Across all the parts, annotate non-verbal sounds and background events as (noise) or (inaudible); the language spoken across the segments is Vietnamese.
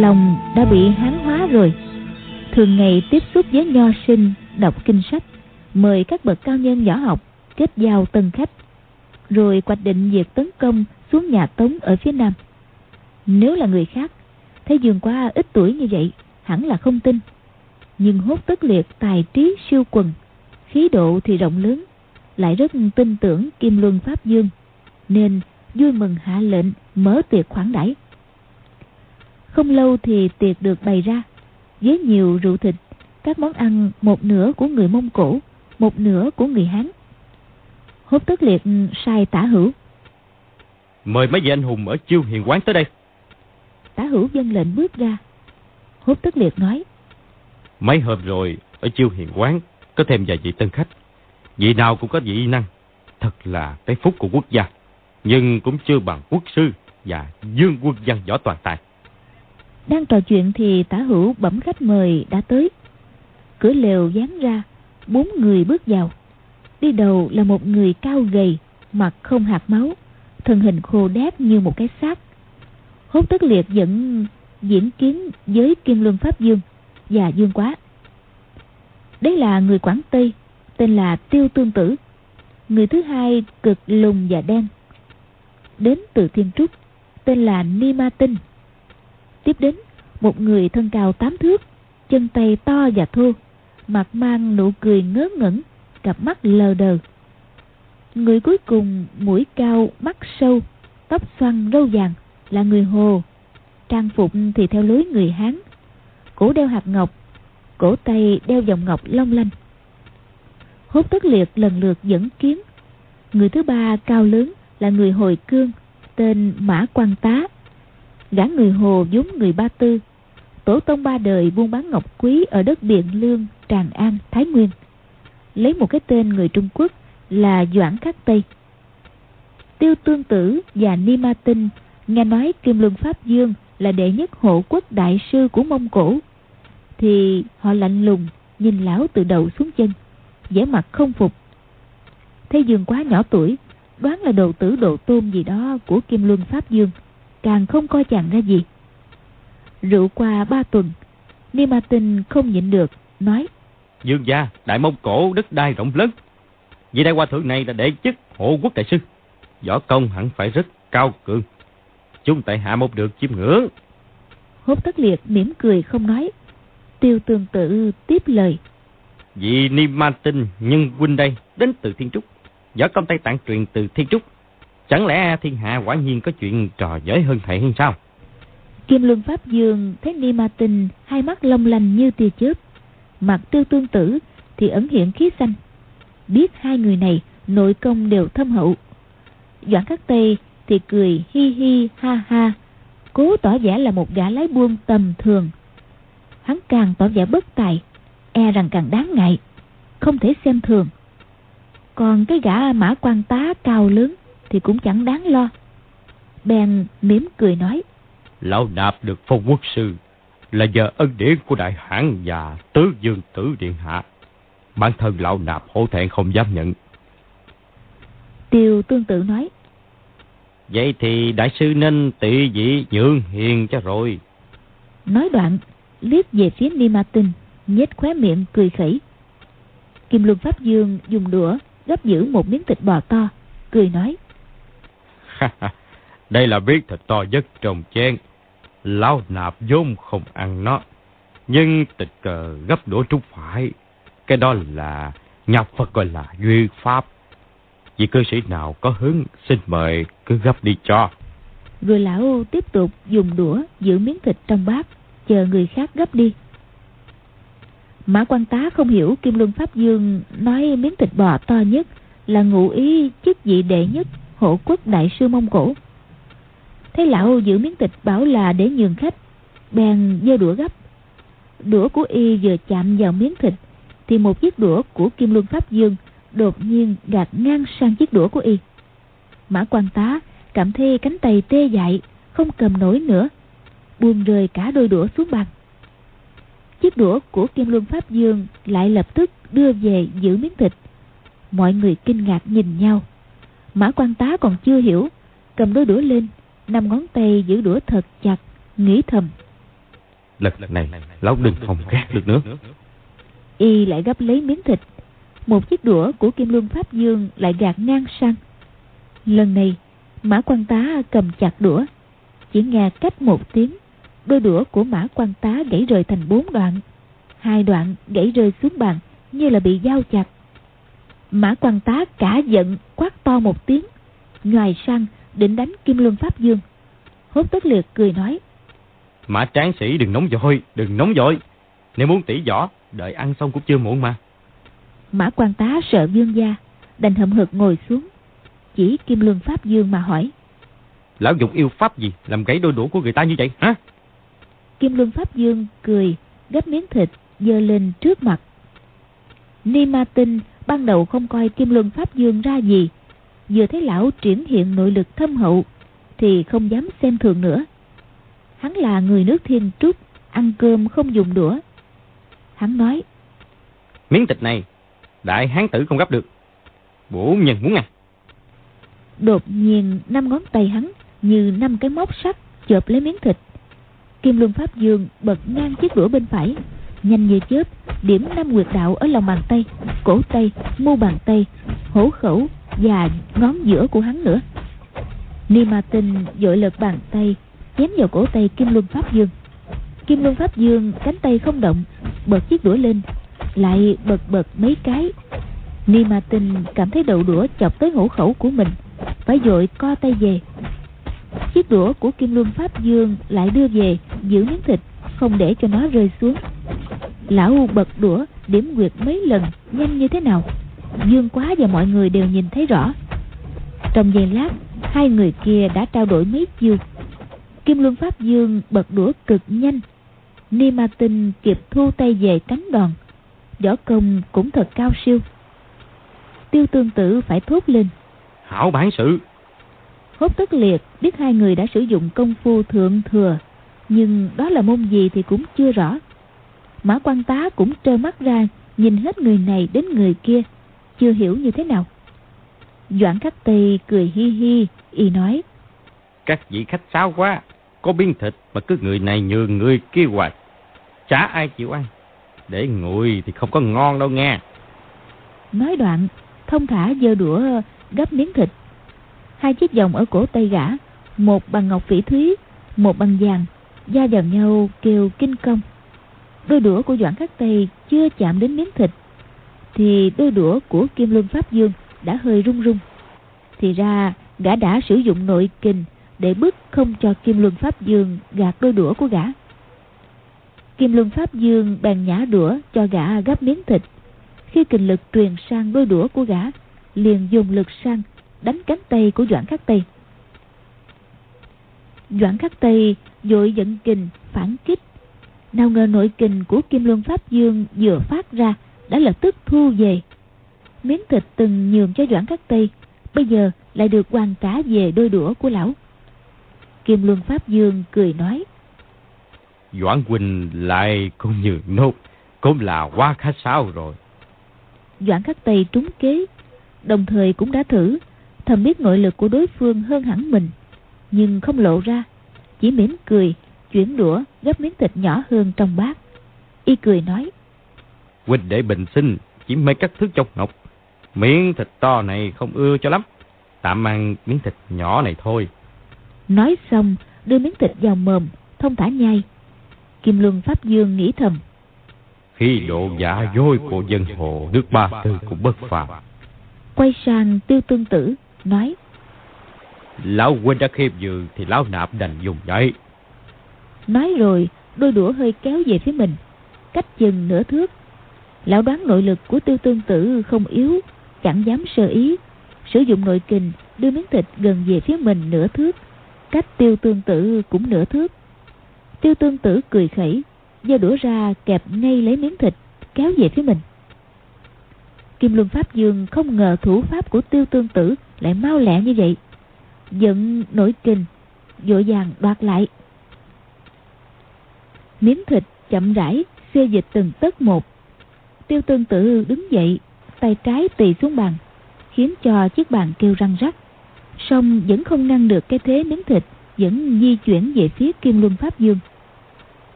lòng đã bị hán hóa rồi. Thường ngày tiếp xúc với nho sinh, đọc kinh sách, mời các bậc cao nhân võ học kết giao tân khách, rồi hoạch định việc tấn công xuống nhà tống ở phía nam. Nếu là người khác, thấy dương quá ít tuổi như vậy, hẳn là không tin. Nhưng hốt tất liệt tài trí siêu quần, khí độ thì rộng lớn, lại rất tin tưởng kim luân pháp dương, nên vui mừng hạ lệnh mở tiệc khoản đãi không lâu thì tiệc được bày ra với nhiều rượu thịt các món ăn một nửa của người mông cổ một nửa của người hán. Hốt tất liệt sai tả hữu. Mời mấy vị anh hùng ở chiêu hiền quán tới đây. Tả hữu dân lệnh bước ra. Hốt tất liệt nói mấy hôm rồi ở chiêu hiền quán có thêm vài vị tân khách. Vị nào cũng có vị năng thật là cái phúc của quốc gia. Nhưng cũng chưa bằng quốc sư và dương quân văn võ toàn tài đang trò chuyện thì tả hữu bẩm khách mời đã tới. Cửa lều dán ra, bốn người bước vào. Đi đầu là một người cao gầy mặt không hạt máu, thân hình khô đét như một cái xác. Hốt tất liệt dẫn diễn kiến với kim luân pháp dương, và dương quá. Đấy là người quảng tây, tên là tiêu tương tử, người thứ hai cực lùng và đen. Đến từ thiên trúc, tên là ni ma tinh tiếp đến, một người thân cao tám thước, chân tay to và thô, mặt mang nụ cười ngớ ngẩn, cặp mắt lờ đờ. Người cuối cùng mũi cao, mắt sâu, tóc xoăn râu vàng, là người hồ. Trang phục thì theo lối người hán. Cổ đeo hạt ngọc, cổ tay đeo vòng ngọc long lanh. Hốt tất liệt lần lượt dẫn kiến. Người thứ ba cao lớn là người hồi cương, tên mã quan tá gã người hồ vốn người ba tư tổ tông ba đời buôn bán ngọc quý ở đất Biện Lương, Tràng An, Thái Nguyên. Lấy một cái tên người Trung Quốc là Doãn Khắc Tây. Tiêu Tương Tử và Ni Ma Tinh nghe nói Kim Luân Pháp Dương là đệ nhất hộ quốc đại sư của Mông Cổ. Thì họ lạnh lùng nhìn lão từ đầu xuống chân, vẻ mặt không phục. Thấy Dương quá nhỏ tuổi, đoán là đồ tử độ tôn gì đó của Kim Luân Pháp Dương, càng không coi chàng ra gì. Rượu qua ba tuần Ni Ma Tinh không nhịn được Nói Dương gia Đại Mông Cổ đất đai rộng lớn. Vì đại hòa thượng này là đệ chức hộ quốc đại sư. Võ công hẳn phải rất cao cường. Chúng tại hạ một được chiêm ngưỡng. Hốt tất liệt mỉm cười không nói. Tiêu tương tự tiếp lời. Vì Ni Ma Tinh nhân huynh đây Đến từ Thiên Trúc. Võ công Tây Tạng truyền từ Thiên Trúc Chẳng lẽ thiên hạ quả nhiên có chuyện trò giỏi hơn thầy hay sao Kim Luân Pháp Dương thấy Ni Ma Tinh hai mắt long lanh như tia chớp, mặt tiêu tương tử thì ẩn hiện khí xanh. Biết hai người này nội công đều thâm hậu. Doãn Khắc Tây thì cười hi hi ha ha, cố tỏ vẻ là một gã lái buôn tầm thường. Hắn càng tỏ vẻ bất tài, e rằng càng đáng ngại, không thể xem thường. Còn cái gã mã quan tá cao lớn thì cũng chẳng đáng lo. Bèn mỉm cười nói. Lão Nạp được phong quốc sư là nhờ ân điển của đại hãn và tứ dương tử điện hạ. Bản thân lão Nạp hổ thẹn không dám nhận. Tiêu tương tự nói. Vậy thì đại sư nên tị dị nhượng hiền cho rồi. Nói đoạn, liếc về phía Ni Ma Tinh, nhếch khóe miệng cười khẩy. Kim Luân Pháp Dương dùng đũa gấp giữ một miếng thịt bò to, cười nói. (laughs) Đây là biết thịt to nhất trong chén. Lão nạp vốn không ăn nó. Nhưng tịch cờ gấp đũa trúc phải. Cái đó là nhập Phật gọi là duyên pháp. Vị cư sĩ nào có hứng xin mời cứ gấp đi cho. Rồi lão tiếp tục dùng đũa giữ miếng thịt trong bát, chờ người khác gấp đi. Mã quan tá không hiểu Kim Luân Pháp Dương nói miếng thịt bò to nhất là ngụ ý chức vị đệ nhất hộ quốc đại sư Mông Cổ. Thấy lão giữ miếng thịt bảo là để nhường khách, Bèn giơ đũa gấp. Đũa của y vừa chạm vào miếng thịt, Thì một chiếc đũa của Kim Luân Pháp Dương Đột nhiên gạt ngang sang chiếc đũa của y. Mã quan tá cảm thấy cánh tay tê dại, Không cầm nổi nữa, Buông rơi cả đôi đũa xuống bàn. Chiếc đũa của Kim Luân Pháp Dương Lại lập tức đưa về giữ miếng thịt. Mọi người kinh ngạc nhìn nhau. Mã quan tá còn chưa hiểu. Cầm đôi đũa lên Năm ngón tay giữ đũa thật chặt Nghĩ thầm. Lần này lão đừng hòng gác được nữa. Y lại gấp lấy miếng thịt. Một chiếc đũa của Kim Luân Pháp Dương Lại gạt ngang sang. Lần này Mã quan tá cầm chặt đũa. Chỉ nghe cách một tiếng Đôi đũa của mã quan tá gãy rời thành bốn đoạn. Hai đoạn gãy rơi xuống bàn Như là bị dao chặt Mã quan tá cả giận quát to một tiếng. Ngoài sang định đánh Kim Luân Pháp Dương. Hốt tất liệt cười nói Mã tráng sĩ đừng nóng vội Đừng nóng vội. Nếu muốn tỉ võ Đợi ăn xong cũng chưa muộn mà. Mã quan tá sợ vương gia Đành hậm hực ngồi xuống. Chỉ Kim Luân Pháp Dương mà hỏi Lão dùng yêu pháp gì? Làm gãy đôi đũa của người ta như vậy hả? Kim Luân Pháp Dương cười Gấp miếng thịt dơ lên trước mặt. Ni Ma Tinh ban đầu không coi Kim Luân Pháp Dương ra gì. Vừa thấy lão triển hiện nội lực thâm hậu Thì không dám xem thường nữa. Hắn là người nước thiên trúc Ăn cơm không dùng đũa. Hắn nói Miếng thịt này Đại hán tử không gấp được. Bổ nhân muốn ăn. Đột nhiên năm ngón tay hắn Như năm cái móc sắt chộp lấy miếng thịt. Kim Luân Pháp Dương bật ngang chiếc đũa bên phải Nhanh như chớp Điểm năm nguyệt đạo ở lòng bàn tay Cổ tay, mu bàn tay Hổ khẩu và ngón giữa của hắn nữa Ni Ma Tinh dội lật bàn tay chém vào cổ tay Kim Luân Pháp Dương. Kim Luân Pháp Dương cánh tay không động, bật chiếc đũa lên, lại bật bật mấy cái. Ni Ma Tinh cảm thấy đầu đũa chọc tới hổ khẩu của mình, phải dội co tay về. Chiếc đũa của Kim Luân Pháp Dương lại đưa về, giữ miếng thịt, không để cho nó rơi xuống. Lão bật đũa, điểm quyệt mấy lần, nhanh như thế nào. Dương quá và mọi người đều nhìn thấy rõ. Trong giây lát, hai người kia đã trao đổi mấy chiêu. Kim Luân Pháp Dương bật đũa cực nhanh. Ni Ma Tinh kịp thu tay về cánh đòn. Võ công cũng thật cao siêu. Tiêu tương tử phải thốt lên. Hảo bản sự. Hốt tất liệt biết hai người đã sử dụng công phu thượng thừa Nhưng đó là môn gì thì cũng chưa rõ Mã quan tá cũng trơ mắt ra Nhìn hết người này đến người kia Chưa hiểu như thế nào Doãn khắc tây cười hi hi Y nói Các vị khách sáo quá có miếng thịt mà cứ người này nhường người kia hoài. Chả ai chịu ăn. Để nguội thì không có ngon đâu nghe. Nói đoạn, thông thả dơ đũa gấp miếng thịt. Hai chiếc vòng ở cổ tay gã, một bằng ngọc phỉ thúy, một bằng vàng, da vào nhau kêu kinh công. Đôi đũa của Doãn Khắc Tây chưa chạm đến miếng thịt, thì đôi đũa của Kim Luân Pháp Dương đã hơi rung rung. Thì ra, gã đã sử dụng nội kình để bức không cho Kim Luân Pháp Dương gạt đôi đũa của gã. Kim Luân Pháp Dương bèn nhả đũa cho gã gấp miếng thịt. Khi kình lực truyền sang đôi đũa của gã, liền dùng lực sang đánh cánh tay của Doãn Khắc Tây. Doãn Khắc Tây dội dẫn kình phản kích. Nào ngờ nội kình của Kim Luân Pháp Dương vừa phát ra đã lập tức thu về. Miếng thịt từng nhường cho Doãn Khắc Tây, bây giờ lại được hoàn trả về đôi đũa của lão. Kim Luân Pháp Dương cười nói. Doãn Huynh lại cũng như nốt, cũng là quá khách sáo rồi. Doãn Khắc Tây trúng kế, đồng thời cũng đã thử, thầm biết nội lực của đối phương hơn hẳn mình, nhưng không lộ ra, chỉ mỉm cười, chuyển đũa gấp miếng thịt nhỏ hơn trong bát. Y cười nói. Huynh để bình sinh, chỉ mấy các thức trong ngọc, miếng thịt to này không ưa cho lắm, tạm ăn miếng thịt nhỏ này thôi. Nói xong đưa miếng thịt vào mồm Thông thả nhai Kim Luân Pháp Dương nghĩ thầm Khi độ giả dối của dân hồ Nước ba tư cũng bất phàm Quay sang tiêu tương tử Nói Lão huynh đã khiêm nhường Thì lão nạp đành dùng vậy Nói rồi, đôi đũa hơi kéo về phía mình. Cách chừng nửa thước. Lão đoán nội lực của tiêu tương tử không yếu, Chẳng dám sơ ý. Sử dụng nội kình đưa miếng thịt gần về phía mình nửa thước. Cách tiêu tương tử cũng nửa thước. Tiêu tương tử cười khẩy, giơ đũa ra kẹp ngay lấy miếng thịt, kéo về phía mình. Kim luân pháp dương không ngờ thủ pháp của tiêu tương tử lại mau lẹ như vậy giận nổi kinh vội vàng đoạt lại. Miếng thịt chậm rãi xê dịch từng tấc một. Tiêu tương tự đứng dậy, tay trái tì xuống bàn, khiến cho chiếc bàn kêu răng rắc. Song vẫn không ngăn được cái thế miếng thịt, vẫn di chuyển về phía kim luân pháp dương.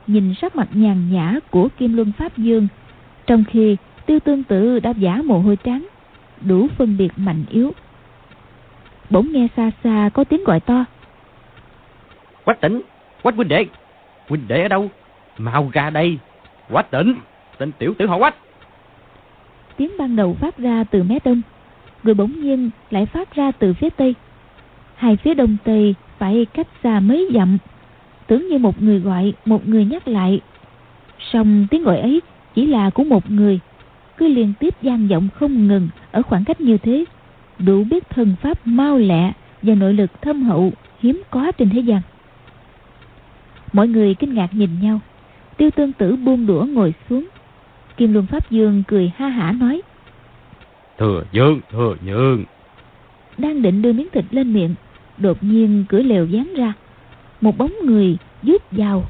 Nhìn sắc mặt nhàn nhã của kim luân pháp dương, trong khi tiêu tương tự đã giả mồ hôi trắng, đủ phân biệt mạnh yếu bỗng nghe xa xa có tiếng gọi to. Quách tỉnh quách huynh đệ. Huynh đệ ở đâu? Mau ra đây. Quách tỉnh tên tiểu tử họ quách. Tiếng ban đầu phát ra từ mé đông rồi bỗng nhiên lại phát ra từ phía tây. Hai phía đông tây phải cách xa mấy dặm. Tưởng như một người gọi một người nhắc lại. Song tiếng gọi ấy chỉ là của một người cứ liên tiếp gian vọng không ngừng ở khoảng cách như thế đủ biết thần pháp mau lẹ và nội lực thâm hậu hiếm có trên thế gian. Mọi người kinh ngạc nhìn nhau. Tiêu tương tử buông đũa ngồi xuống. Kim luân pháp dương cười ha hả nói thừa dương thừa dương đang định đưa miếng thịt lên miệng đột nhiên cửa lều dán ra. Một bóng người rút vào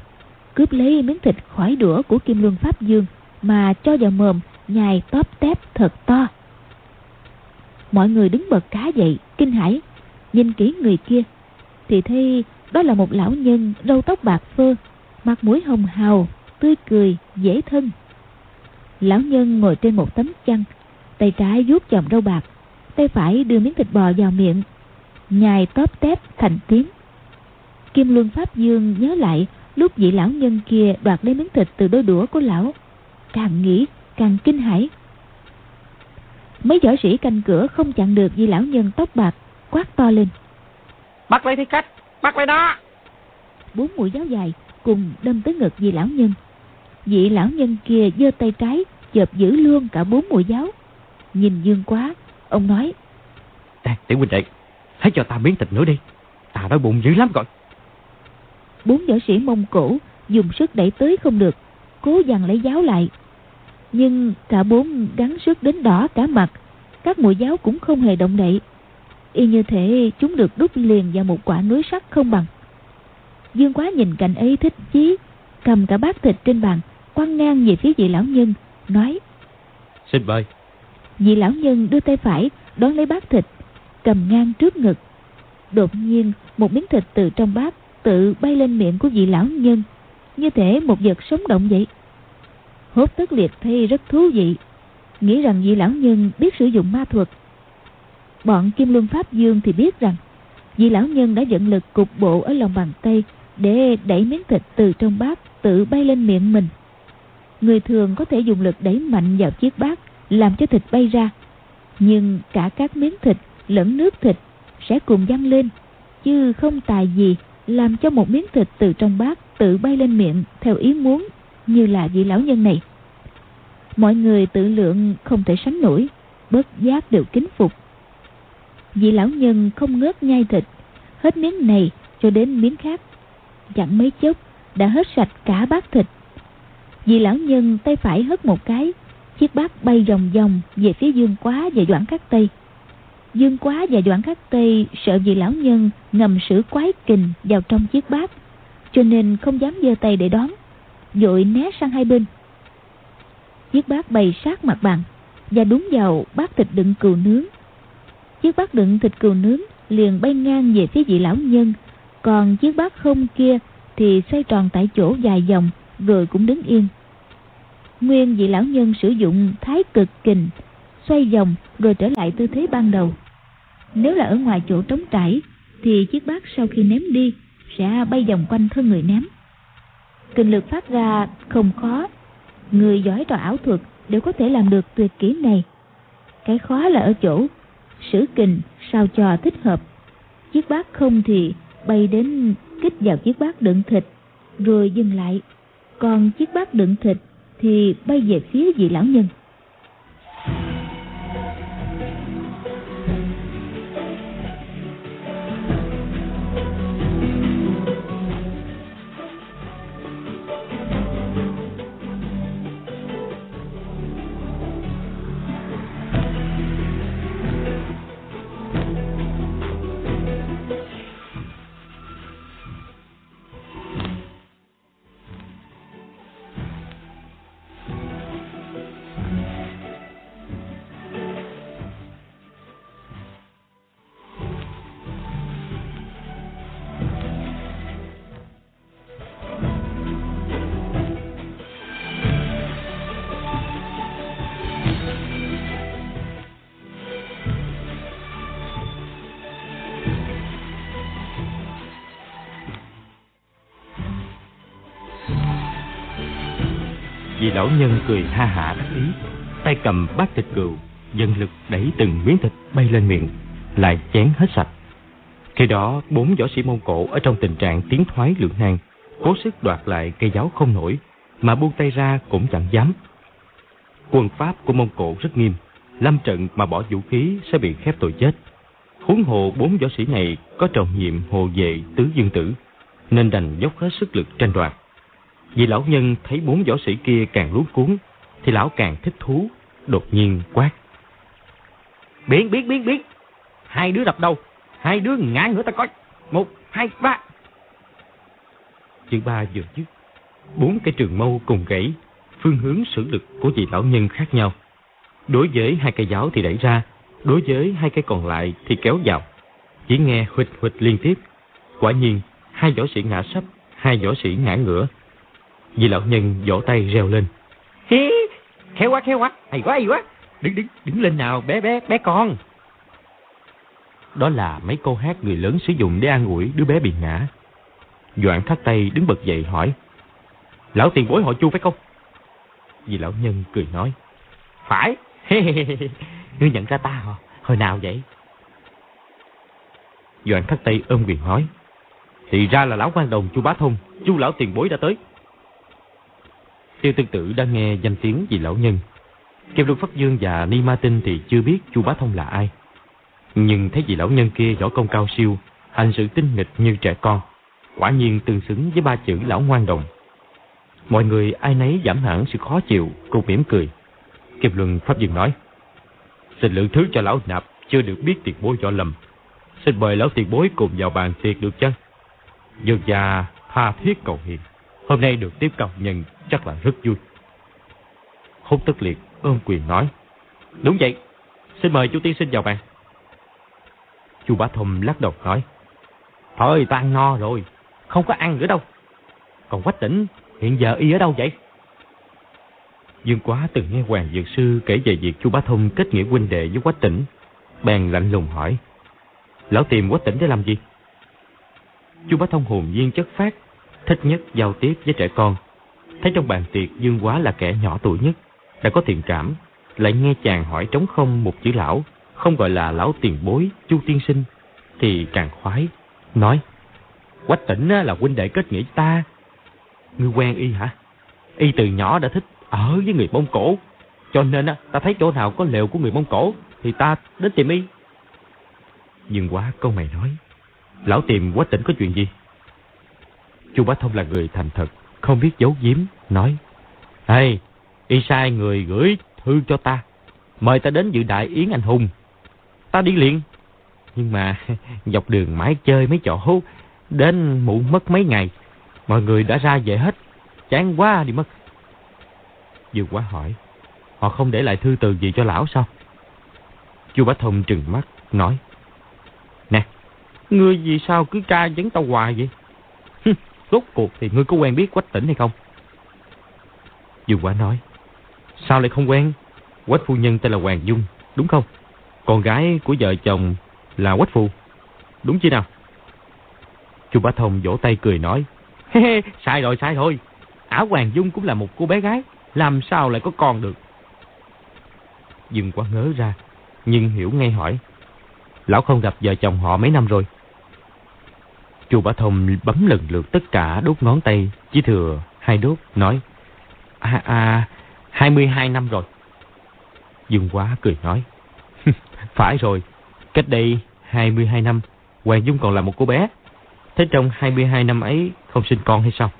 cướp lấy miếng thịt khỏi đũa của kim luân pháp dương mà cho vào mồm nhai tóp tép thật to mọi người đứng bật cá dậy, kinh hãi. Nhìn kỹ người kia, thì thấy đó là một lão nhân râu tóc bạc phơ, mặt mũi hồng hào, tươi cười, dễ thân. Lão nhân ngồi trên một tấm chăn, tay trái vuốt chòm râu bạc, tay phải đưa miếng thịt bò vào miệng, nhai tóp tép thành tiếng. Kim luân pháp dương nhớ lại lúc vị lão nhân kia đoạt lấy miếng thịt từ đôi đũa của lão, càng nghĩ càng kinh hãi mấy võ sĩ canh cửa không chặn được vị lão nhân tóc bạc quát to lên. Bắt lấy thích khách bắt lấy đó. Bốn mũi giáo dài cùng đâm tới ngực vị lão nhân. Vị lão nhân kia giơ tay trái chợp giữ luôn cả bốn mũi giáo. Nhìn dương quá ông nói Nè tiểu huynh đệ Hãy cho ta miếng thịt nữa đi. Ta đói bụng dữ lắm rồi. Bốn võ sĩ Mông Cổ dùng sức đẩy tới không được Cố dằn lấy giáo lại Nhưng cả bốn gắng sức đến đỏ cả mặt Các mũi giáo cũng không hề động đậy. Y như thể chúng được đúc liền vào một quả núi sắt không bằng. Dương quá nhìn cảnh ấy thích chí Cầm cả bát thịt trên bàn Quăng ngang về phía vị lão nhân Nói Xin mời. Vị lão nhân đưa tay phải đón lấy bát thịt cầm ngang trước ngực. Đột nhiên một miếng thịt từ trong bát tự bay lên miệng của vị lão nhân. Như thể một vật sống động vậy hốt tất liệt thấy rất thú vị. Nghĩ rằng vị lão nhân biết sử dụng ma thuật. Bọn kim luân pháp dương thì biết rằng, vị lão nhân đã dẫn lực cục bộ ở lòng bàn tay để đẩy miếng thịt từ trong bát tự bay lên miệng mình. Người thường có thể dùng lực đẩy mạnh vào chiếc bát, làm cho thịt bay ra. Nhưng cả các miếng thịt lẫn nước thịt sẽ cùng văng lên, chứ không tài gì làm cho một miếng thịt từ trong bát tự bay lên miệng theo ý muốn như là vị lão nhân này. Mọi người tự lượng không thể sánh nổi bớt giác đều kính phục. Vị lão nhân không ngớt nhai thịt hết miếng này cho đến miếng khác chẳng mấy chốc đã hết sạch cả bát thịt. Vị lão nhân tay phải hất một cái chiếc bát bay vòng vòng về phía dương quá và doãn khắc tây. Dương Quá và Doãn Khắc Tây sợ vị lão nhân ngầm sử quái kình vào trong chiếc bát, cho nên không dám giơ tay để đón, vội né sang hai bên. Chiếc bát bày sát mặt bàn và đúng vào bát thịt đựng cừu nướng. Chiếc bát đựng thịt cừu nướng liền bay ngang về phía vị lão nhân, còn chiếc bát không kia thì xoay tròn tại chỗ dài vòng rồi cũng đứng yên. Nguyên vị lão nhân sử dụng thái cực kình xoay vòng rồi trở lại tư thế ban đầu nếu là ở ngoài chỗ trống trải Thì chiếc bát sau khi ném đi Sẽ bay vòng quanh thân người ném Kinh lực phát ra không khó Người giỏi trò ảo thuật Đều có thể làm được tuyệt kỹ này. Cái khó là ở chỗ, Sử kình sao cho thích hợp. Chiếc bát không thì Bay đến kích vào chiếc bát đựng thịt, Rồi dừng lại. Còn chiếc bát đựng thịt Thì bay về phía vị lão nhân. Lão nhân cười ha hả đắc ý, tay cầm bát thịt cừu, dần lực đẩy từng miếng thịt bay lên miệng, lại chén hết sạch. Khi đó, bốn võ sĩ Mông Cổ ở trong tình trạng tiến thoái lưỡng nan, cố sức đoạt lại cây giáo không nổi, mà buông tay ra cũng chẳng dám. Quân pháp của Mông Cổ rất nghiêm, lâm trận mà bỏ vũ khí sẽ bị khép tội chết. Huống hồ bốn võ sĩ này có trọng nhiệm hộ vệ tứ dương tử, nên đành dốc hết sức lực tranh đoạt. Vì lão nhân thấy bốn võ sĩ kia càng luống cuốn, thì lão càng thích thú, đột nhiên quát. Biến, biến, biến, biến! Hai đứa đập đầu, hai đứa ngã ngửa ta coi. Một, hai, ba. Chữ ba vừa dứt, bốn cái trường mâu cùng gãy, phương hướng sử lực của vị lão nhân khác nhau. Đối với hai cây giáo thì đẩy ra, đối với hai cây còn lại thì kéo vào. Chỉ nghe huỵch huỵch liên tiếp. Quả nhiên, hai võ sĩ ngã sấp, hai võ sĩ ngã ngửa. Vị lão nhân vỗ tay reo lên. Hí, khéo quá, khéo quá, hay quá, hay quá. Đứng, đứng, đứng lên nào, bé, bé, bé con. Đó là mấy câu hát người lớn sử dụng để an ủi đứa bé bị ngã. Doãn thắt tay đứng bật dậy hỏi. Lão tiền bối họ chu phải không? Vì lão nhân cười nói. Phải. (laughs) Ngươi nhận ra ta hả? Hồi nào vậy? Doãn thắt tay ôm quyền nói. Thì ra là lão quan đồng chu bá thông, chu lão tiền bối đã tới. Tiêu tương tử đã nghe danh tiếng vì lão nhân. Kiều Luân Pháp Dương và Ni Ma Tinh thì chưa biết chu bá thông là ai. Nhưng thấy vị lão nhân kia võ công cao siêu, hành sự tinh nghịch như trẻ con, quả nhiên tương xứng với ba chữ lão ngoan đồng. Mọi người ai nấy giảm hẳn sự khó chịu, cùng mỉm cười. Kiệp Luân Pháp Dương nói, Xin lượng thứ cho lão nạp chưa được biết tiền bối võ lầm. Xin mời lão tiền bối cùng vào bàn tiệc được chăng? Dương gia tha thiết cầu hiền. Hôm nay được tiếp cầu nhân chắc là rất vui. Hốt tức liệt ôm quyền nói. Đúng vậy, xin mời chú tiên sinh vào bàn. Chu Bá Thông lắc đầu nói. Thôi ta ăn no rồi, không có ăn nữa đâu. Còn Quách Tỉnh, hiện giờ y ở đâu vậy? Dương Quá từng nghe Hoàng Dược Sư kể về việc Chu Bá Thông kết nghĩa huynh đệ với Quách Tỉnh. Bèn lạnh lùng hỏi. Lão tìm Quách Tỉnh để làm gì? Chu Bá Thông hồn nhiên chất phát, thích nhất giao tiếp với trẻ con. Thấy trong bàn tiệc Dương Quá là kẻ nhỏ tuổi nhất, đã có thiện cảm, lại nghe chàng hỏi trống không một chữ lão, không gọi là lão tiền bối, chu tiên sinh, thì càng khoái. Nói, Quách tỉnh là huynh đệ kết nghĩa ta. Ngươi quen y hả? Y từ nhỏ đã thích ở với người Mông Cổ. Cho nên ta thấy chỗ nào có lều của người Mông Cổ thì ta đến tìm y. Nhưng quá câu mày nói, lão tìm Quách tỉnh có chuyện gì? Chu Bá Thông là người thành thật, không biết giấu giếm, nói, Ê, y sai người gửi thư cho ta, mời ta đến dự đại yến anh hùng ta đi liền. Nhưng mà (laughs) dọc đường mãi chơi mấy chỗ hú, đến muộn mất mấy ngày. Mọi người đã ra về hết, chán quá đi mất. Dương quá hỏi, họ không để lại thư từ gì cho lão sao? Chu Bá Thông trừng mắt, nói, Nè, ngươi vì sao cứ ca vấn tao hoài vậy? Rốt cuộc thì ngươi có quen biết Quách Tỉnh hay không? Dương Quá nói, sao lại không quen? Quách phu nhân tên là Hoàng Dung, đúng không? Con gái của vợ chồng là Quách Phu. Đúng chứ nào? Chu Bá Thông vỗ tay cười nói. Hê hê, sai rồi, sai thôi. Ả Hoàng Dung cũng là một cô bé gái. Làm sao lại có con được? Dương quá ngớ ra. Nhưng hiểu ngay hỏi. Lão không gặp vợ chồng họ mấy năm rồi. Chu Bá Thông bấm lần lượt tất cả đốt ngón tay. Chỉ thừa hai đốt nói. À, à, 22 năm rồi. Dương quá cười nói. (laughs) Phải rồi, cách đây 22 năm, Hoàng Dung còn là một cô bé. Thế trong 22 năm ấy không sinh con hay sao?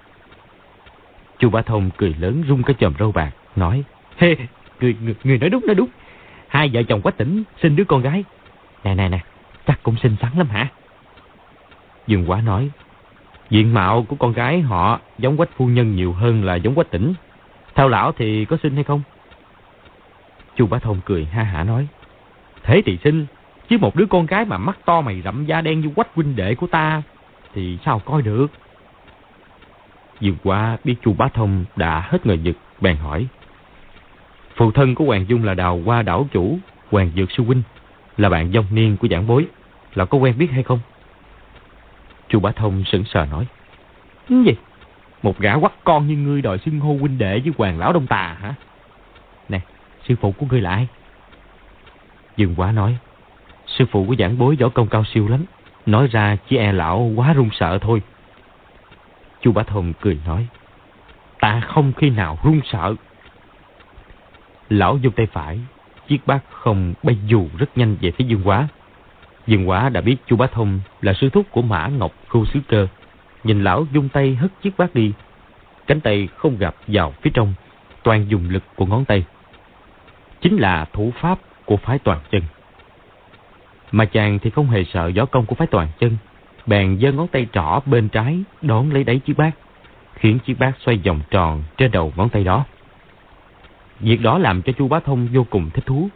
Chu Ba Thông cười lớn rung cái chòm râu bạc, nói, (laughs) Hê, người, người, người nói đúng, nói đúng. Hai vợ chồng quá tỉnh sinh đứa con gái. Nè, nè, nè, chắc cũng xinh xắn lắm hả? Dương Quá nói, diện mạo của con gái họ giống quách phu nhân nhiều hơn là giống quách tỉnh. Theo lão thì có sinh hay không? Chu Bá Thông cười ha hả nói, Thế thì sinh, chứ một đứa con gái mà mắt to mày rậm da đen như quách huynh đệ của ta, thì sao coi được? Dương Quá biết chu bá thông đã hết người giật, bèn hỏi. Phụ thân của Hoàng Dung là đào qua đảo chủ, Hoàng Dược Sư Huynh, là bạn dông niên của giảng bối, là có quen biết hay không? Chu bá thông sững sờ nói. Gì? Một gã quắc con như ngươi đòi xưng hô huynh đệ với hoàng lão đông tà hả? Nè, sư phụ của ngươi là ai? Dương quá nói. Sư phụ của giảng bối võ công cao siêu lắm. Nói ra chỉ e lão quá run sợ thôi. Chu Bá Thông cười nói. Ta không khi nào run sợ. Lão dùng tay phải, chiếc bát không bay dù rất nhanh về phía Dương Quá. Dương Quá đã biết Chu Bá Thông là sư thúc của Mã Ngọc Khu Sứ Cơ. Nhìn lão dung tay hất chiếc bát đi. Cánh tay không gặp vào phía trong, toàn dùng lực của ngón tay. Chính là thủ pháp của phái toàn chân. Mà chàng thì không hề sợ gió công của phái toàn chân. Bèn giơ ngón tay trỏ bên trái đón lấy đáy chiếc bát, khiến chiếc bát xoay vòng tròn trên đầu ngón tay đó. Việc đó làm cho chu Bá Thông vô cùng thích thú.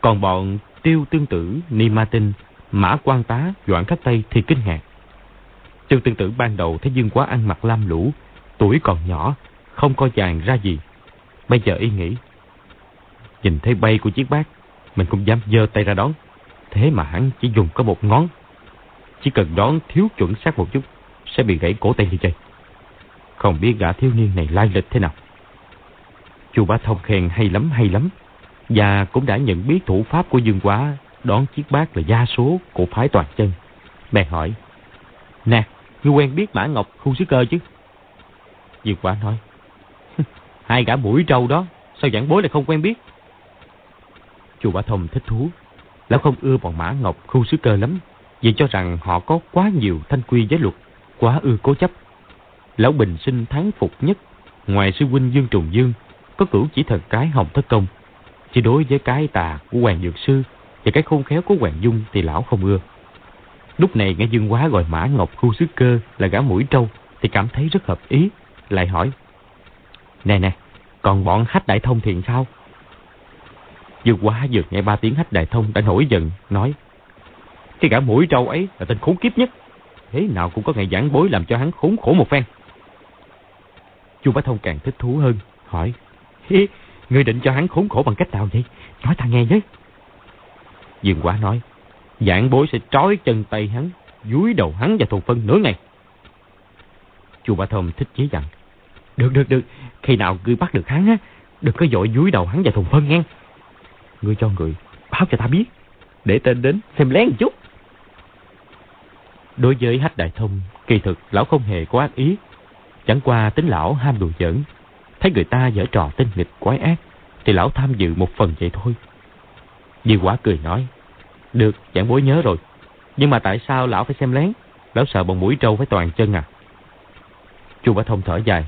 Còn bọn tiêu tương tử, ni ma tinh, mã quan tá, doãn khách tây thì kinh ngạc. Trương tương tử ban đầu thấy Dương Quá ăn mặc lam lũ, tuổi còn nhỏ, không coi chàng ra gì. Bây giờ y nghĩ, nhìn thấy bay của chiếc bát, mình cũng dám giơ tay ra đón. Thế mà hắn chỉ dùng có một ngón. Chỉ cần đón thiếu chuẩn xác một chút, sẽ bị gãy cổ tay như chơi. Không biết gã thiếu niên này lai lịch thế nào. Chu Bá Thông khen hay lắm hay lắm. Và cũng đã nhận biết thủ pháp của Dương Quá đón chiếc bát là gia số của phái toàn chân. Bèn hỏi. Nè, ngươi quen biết Mã Ngọc khu sứ cơ chứ? Dương quả nói. (laughs) Hai gã mũi trâu đó, sao giảng bối lại không quen biết? chùa Bá Thông thích thú. Lão không ưa bọn Mã Ngọc khu sứ cơ lắm. Vì cho rằng họ có quá nhiều thanh quy giới luật, quá ưa cố chấp. Lão bình sinh thắng phục nhất, ngoài sư huynh Dương Trùng Dương, có cửu chỉ thần cái hồng thất công. Chỉ đối với cái tà của Hoàng Dược Sư và cái khôn khéo của Hoàng Dung thì lão không ưa. Lúc này nghe Dương Quá gọi Mã Ngọc khu sứ cơ là gã mũi trâu thì cảm thấy rất hợp ý. Lại hỏi, Nè nè, còn bọn hách đại thông thiện sao? Dương Quá vừa nghe ba tiếng hách đại thông đã nổi giận, nói, Cái gã mũi trâu ấy là tên khốn kiếp nhất. Thế nào cũng có ngày giảng bối làm cho hắn khốn khổ một phen. Chu Bá Thông càng thích thú hơn, hỏi, Hi, ngươi định cho hắn khốn khổ bằng cách nào vậy? Nói ta nghe với. Dương Quá nói, giảng bối sẽ trói chân tay hắn, dúi đầu hắn và thùng phân nửa ngày. Chu Bá thơm thích chí dặn, được, được, được, khi nào ngươi bắt được hắn á, đừng có dội dúi đầu hắn và thùng phân nghe. Ngươi cho người báo cho ta biết, để tên đến xem lén một chút. Đối với Hách Đại Thông, kỳ thực lão không hề có ác ý. Chẳng qua tính lão ham đùa giỡn, thấy người ta dở trò tinh nghịch quái ác, thì lão tham dự một phần vậy thôi. Di quả cười nói, được, chẳng bối nhớ rồi. Nhưng mà tại sao lão phải xem lén? Lão sợ bọn mũi trâu phải toàn chân à? Chu Bá Thông thở dài.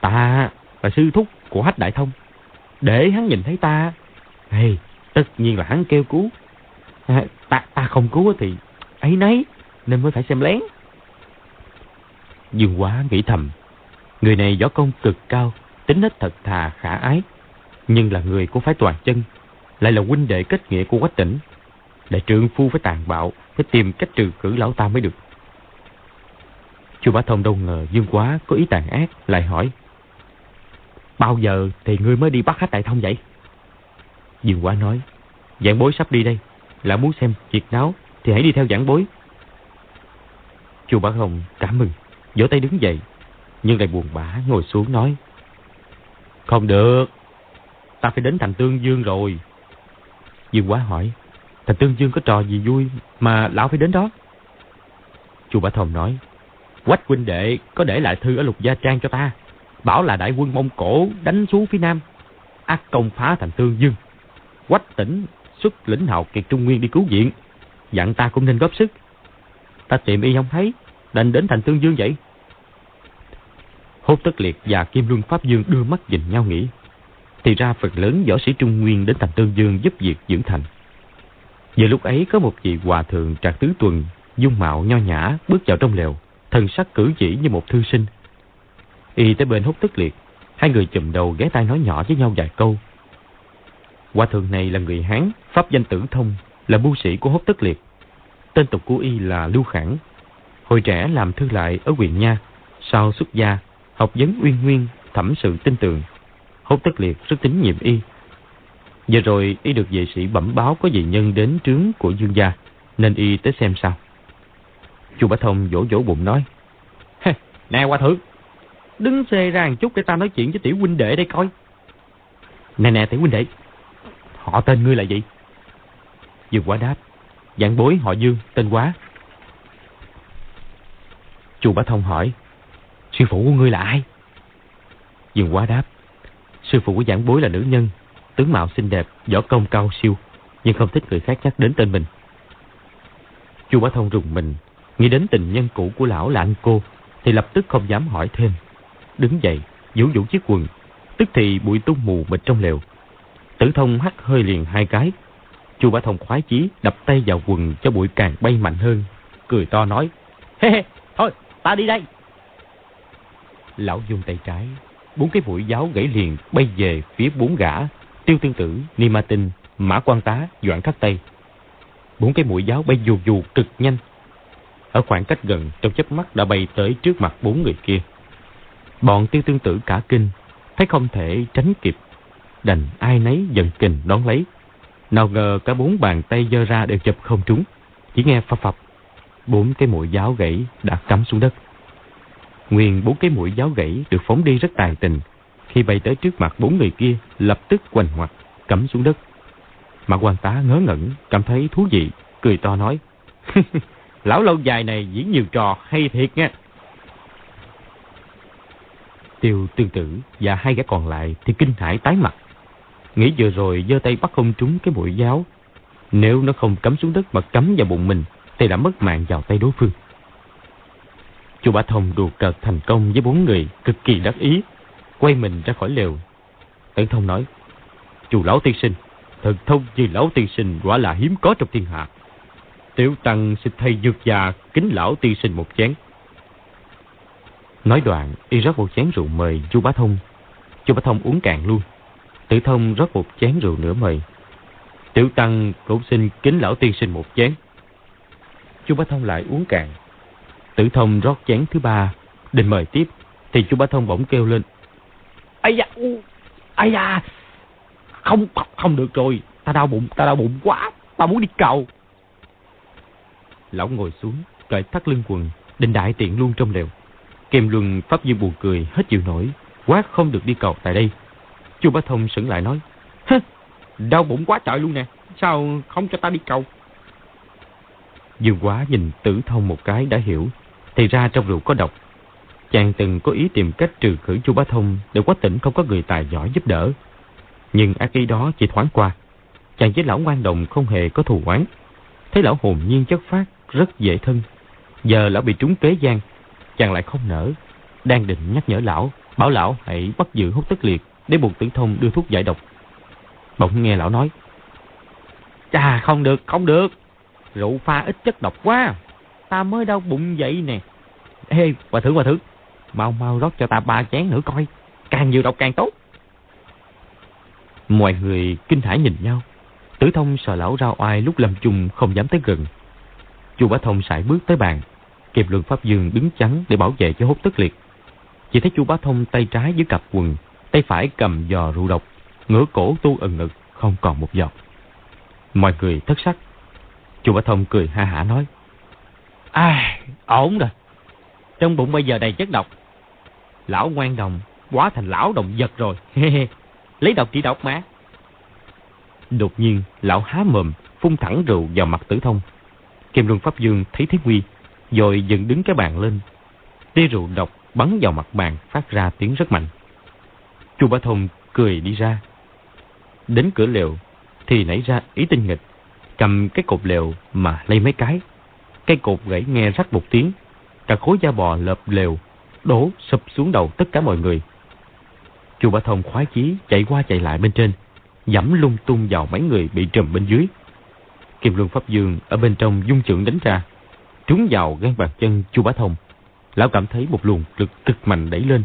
Ta là sư thúc của Hách Đại Thông. Để hắn nhìn thấy ta, hey, tất nhiên là hắn kêu cứu. À, ta, ta không cứu thì ấy nấy, nên mới phải xem lén. Dương Quá nghĩ thầm, người này võ công cực cao, tính nết thật thà khả ái, nhưng là người của phái toàn chân, lại là huynh đệ kết nghĩa của quách tỉnh. Đại trượng phu phải tàn bạo, phải tìm cách trừ cử lão ta mới được. Chu Bá Thông đâu ngờ Dương Quá có ý tàn ác, lại hỏi. Bao giờ thì ngươi mới đi bắt khách đại thông vậy? Dương Quá nói, giảng bối sắp đi đây, là muốn xem việc náo thì hãy đi theo giảng bối. Chu Bá Thông cảm mừng, vỗ tay đứng dậy, nhưng lại buồn bã ngồi xuống nói. Không được, ta phải đến thành Tương Dương rồi. Dương Quá hỏi, thành Tương Dương có trò gì vui mà lão phải đến đó? Chu Bá Thông nói, Quách huynh đệ có để lại thư ở Lục Gia Trang cho ta. Bảo là đại quân Mông Cổ đánh xuống phía Nam. Ác công phá thành Tương Dương. Quách tỉnh xuất lĩnh hào kiệt Trung Nguyên đi cứu viện. Dặn ta cũng nên góp sức. Ta tìm y không thấy, đành đến thành Tương Dương vậy. Hốt Tất Liệt và Kim Luân Pháp Dương đưa mắt nhìn nhau nghĩ. Thì ra phần lớn võ sĩ Trung Nguyên đến thành Tương Dương giúp việc dưỡng thành. Giờ lúc ấy có một vị hòa thượng trạc tứ tuần, dung mạo nho nhã bước vào trong lều, thần sắc cử chỉ như một thư sinh. Y tới bên hút tức liệt, hai người chùm đầu ghé tai nói nhỏ với nhau vài câu. Hòa thượng này là người Hán, pháp danh tử thông, là bưu sĩ của hốt tức liệt. Tên tục của Y là Lưu Khảng, Hồi trẻ làm thư lại ở huyện Nha, sau xuất gia, học vấn uyên nguyên, thẩm sự tin tưởng, Hốt tất liệt rất tín nhiệm Y. Giờ rồi Y được vệ sĩ bẩm báo có vị nhân đến trướng của dương gia, nên Y tới xem sao. Chu Bá Thông vỗ vỗ bụng nói, Nè Hoa thử, Đứng xê ra một chút để ta nói chuyện với tiểu huynh đệ đây coi. Nè nè tiểu huynh đệ. Họ tên ngươi là gì? Dương quá đáp. Dạng bối họ Dương, tên quá. Chu Bá Thông hỏi. Sư phụ của ngươi là ai? Dương quá đáp. Sư phụ của giảng bối là nữ nhân, tướng mạo xinh đẹp, võ công cao siêu, nhưng không thích người khác nhắc đến tên mình. Chu Bá Thông rùng mình, nghĩ đến tình nhân cũ của lão là anh cô, thì lập tức không dám hỏi thêm. Đứng dậy, vũ vũ chiếc quần, tức thì bụi tung mù mịt trong lều. Tử thông hắt hơi liền hai cái. Chu Bá Thông khoái chí đập tay vào quần cho bụi càng bay mạnh hơn, cười to nói: "Hê hê, thôi, ta đi đây." Lão dùng tay trái, bốn cái mũi giáo gãy liền bay về phía bốn gã, Tiêu Tương Tử, Ni Ma Tinh, Mã Quan Tá, Doãn Khắc Tây. Bốn cái mũi giáo bay dù dù cực nhanh. Ở khoảng cách gần, trong chớp mắt đã bay tới trước mặt bốn người kia. Bọn Tiêu Tương Tử cả kinh, thấy không thể tránh kịp, đành ai nấy giận kình đón lấy. Nào ngờ cả bốn bàn tay giơ ra đều chụp không trúng, chỉ nghe phập phập, bốn cái mũi giáo gãy đã cắm xuống đất. Nguyên bốn cái mũi giáo gãy được phóng đi rất tài tình. Khi bay tới trước mặt bốn người kia, lập tức quành ngoặt, cắm xuống đất. mà quan tá ngớ ngẩn, cảm thấy thú vị, cười to nói. (laughs) Lão lâu dài này diễn nhiều trò hay thiệt nha. Tiêu tương tử và hai gã còn lại thì kinh hãi tái mặt. Nghĩ vừa rồi giơ tay bắt không trúng cái mũi giáo. Nếu nó không cắm xuống đất mà cắm vào bụng mình thì đã mất mạng vào tay đối phương. Chu Bá Thông đùa cợt thành công với bốn người cực kỳ đắc ý, quay mình ra khỏi lều. Tử Thông nói, Chu Lão Tiên Sinh, thật thông như Lão Tiên Sinh quả là hiếm có trong thiên hạ. Tiểu Tăng xin thay dược già kính Lão Tiên Sinh một chén. Nói đoạn, y rót một chén rượu mời Chu Bá Thông. Chu Bá Thông uống cạn luôn. Tử Thông rót một chén rượu nữa mời. Tiểu Tăng cũng xin kính Lão Tiên Sinh một chén. Chu Bá Thông lại uống cạn. Tử thông rót chén thứ ba, định mời tiếp, thì chú Bá Thông bỗng kêu lên. Ây da, ây da, không, không được rồi, ta đau bụng, ta đau bụng quá, ta muốn đi cầu. Lão ngồi xuống, cởi thắt lưng quần, định đại tiện luôn trong lều. Kèm luân Pháp Dương buồn cười, hết chịu nổi, quá không được đi cầu tại đây. Chú Bá Thông sững lại nói, đau bụng quá trời luôn nè, sao không cho ta đi cầu? Dương quá nhìn tử thông một cái đã hiểu thì ra trong rượu có độc. Chàng từng có ý tìm cách trừ khử Chu Bá Thông để quá tỉnh không có người tài giỏi giúp đỡ. Nhưng ác ý đó chỉ thoáng qua. Chàng với lão ngoan đồng không hề có thù oán. Thấy lão hồn nhiên chất phát, rất dễ thân. Giờ lão bị trúng kế gian, chàng lại không nỡ. Đang định nhắc nhở lão, bảo lão hãy bắt giữ hút tức liệt để buộc tử thông đưa thuốc giải độc. Bỗng nghe lão nói. Chà, không được, không được. Rượu pha ít chất độc quá ta mới đau bụng vậy nè. Ê, bà thử bà thử, mau mau rót cho ta ba chén nữa coi, càng nhiều độc càng tốt. Mọi người kinh hãi nhìn nhau, tử thông sợ lão rao oai lúc lâm chung không dám tới gần. Chu Bá Thông sải bước tới bàn, kịp luận Pháp Dương đứng chắn để bảo vệ cho hốt tức liệt. Chỉ thấy Chu Bá Thông tay trái dưới cặp quần, tay phải cầm giò rượu độc, ngửa cổ tu ẩn ngực, không còn một giọt. Mọi người thất sắc. Chu Bá Thông cười ha hả nói. À, ổn rồi. Trong bụng bây giờ đầy chất độc. Lão ngoan đồng, quá thành lão đồng vật rồi. (laughs) Lấy độc chỉ độc mà. Đột nhiên, lão há mồm, phun thẳng rượu vào mặt tử thông. Kim Luân Pháp Dương thấy thế nguy, rồi dựng đứng cái bàn lên. Tia rượu độc bắn vào mặt bàn phát ra tiếng rất mạnh. Chu Bá Thông cười đi ra. Đến cửa lều thì nảy ra ý tinh nghịch, cầm cái cột lều mà lấy mấy cái Cây cột gãy nghe rắc một tiếng, cả khối da bò lợp lều, đổ sụp xuống đầu tất cả mọi người. Chu Bá Thông khoái chí chạy qua chạy lại bên trên, dẫm lung tung vào mấy người bị trùm bên dưới. Kim Luân Pháp Dương ở bên trong dung trưởng đánh ra, trúng vào gan bàn chân Chu Bá Thông. Lão cảm thấy một luồng lực cực mạnh đẩy lên.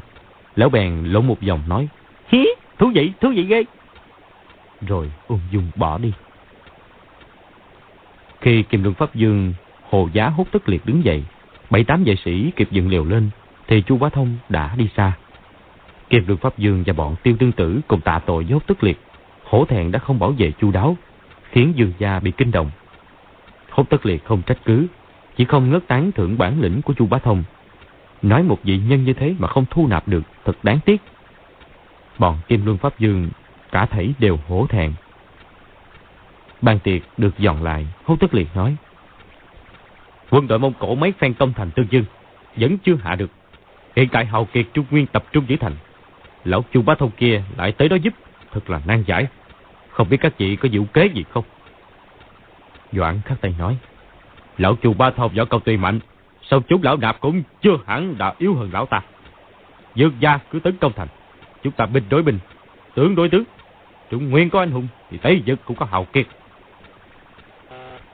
Lão bèn lỗ một vòng nói, Hí, thú vị, thú vị ghê. Rồi ung dung bỏ đi. Khi Kim Luân Pháp Dương Hồ Giá hút tức liệt đứng dậy. Bảy tám vệ sĩ kịp dựng liều lên, thì Chu Bá Thông đã đi xa. Kiệt được Pháp Dương và bọn tiêu tương tử cùng tạ tội với hút tức liệt. Hổ thẹn đã không bảo vệ chu đáo, khiến Dương gia bị kinh động. Hốt tất liệt không trách cứ, chỉ không ngớt tán thưởng bản lĩnh của chu Bá Thông. Nói một vị nhân như thế mà không thu nạp được, thật đáng tiếc. Bọn Kim Luân Pháp Dương cả thảy đều hổ thẹn. Ban tiệc được dọn lại, hốt tức liệt nói. Quân đội Mông Cổ mấy phen công thành tương dương, vẫn chưa hạ được. Hiện tại hào kiệt Trung Nguyên tập trung giữ thành. Lão Chu Bá Thông kia lại tới đó giúp, thật là nan giải. Không biết các chị có diệu kế gì không? Doãn khắc tay nói. Lão Chu Ba Thông võ công tuy mạnh, sao chúng lão nạp cũng chưa hẳn đã yếu hơn lão ta. Dương gia cứ tấn công thành, chúng ta binh đối binh, tướng đối tướng. Trung Nguyên có anh hùng thì Tây Dực cũng có hào kiệt.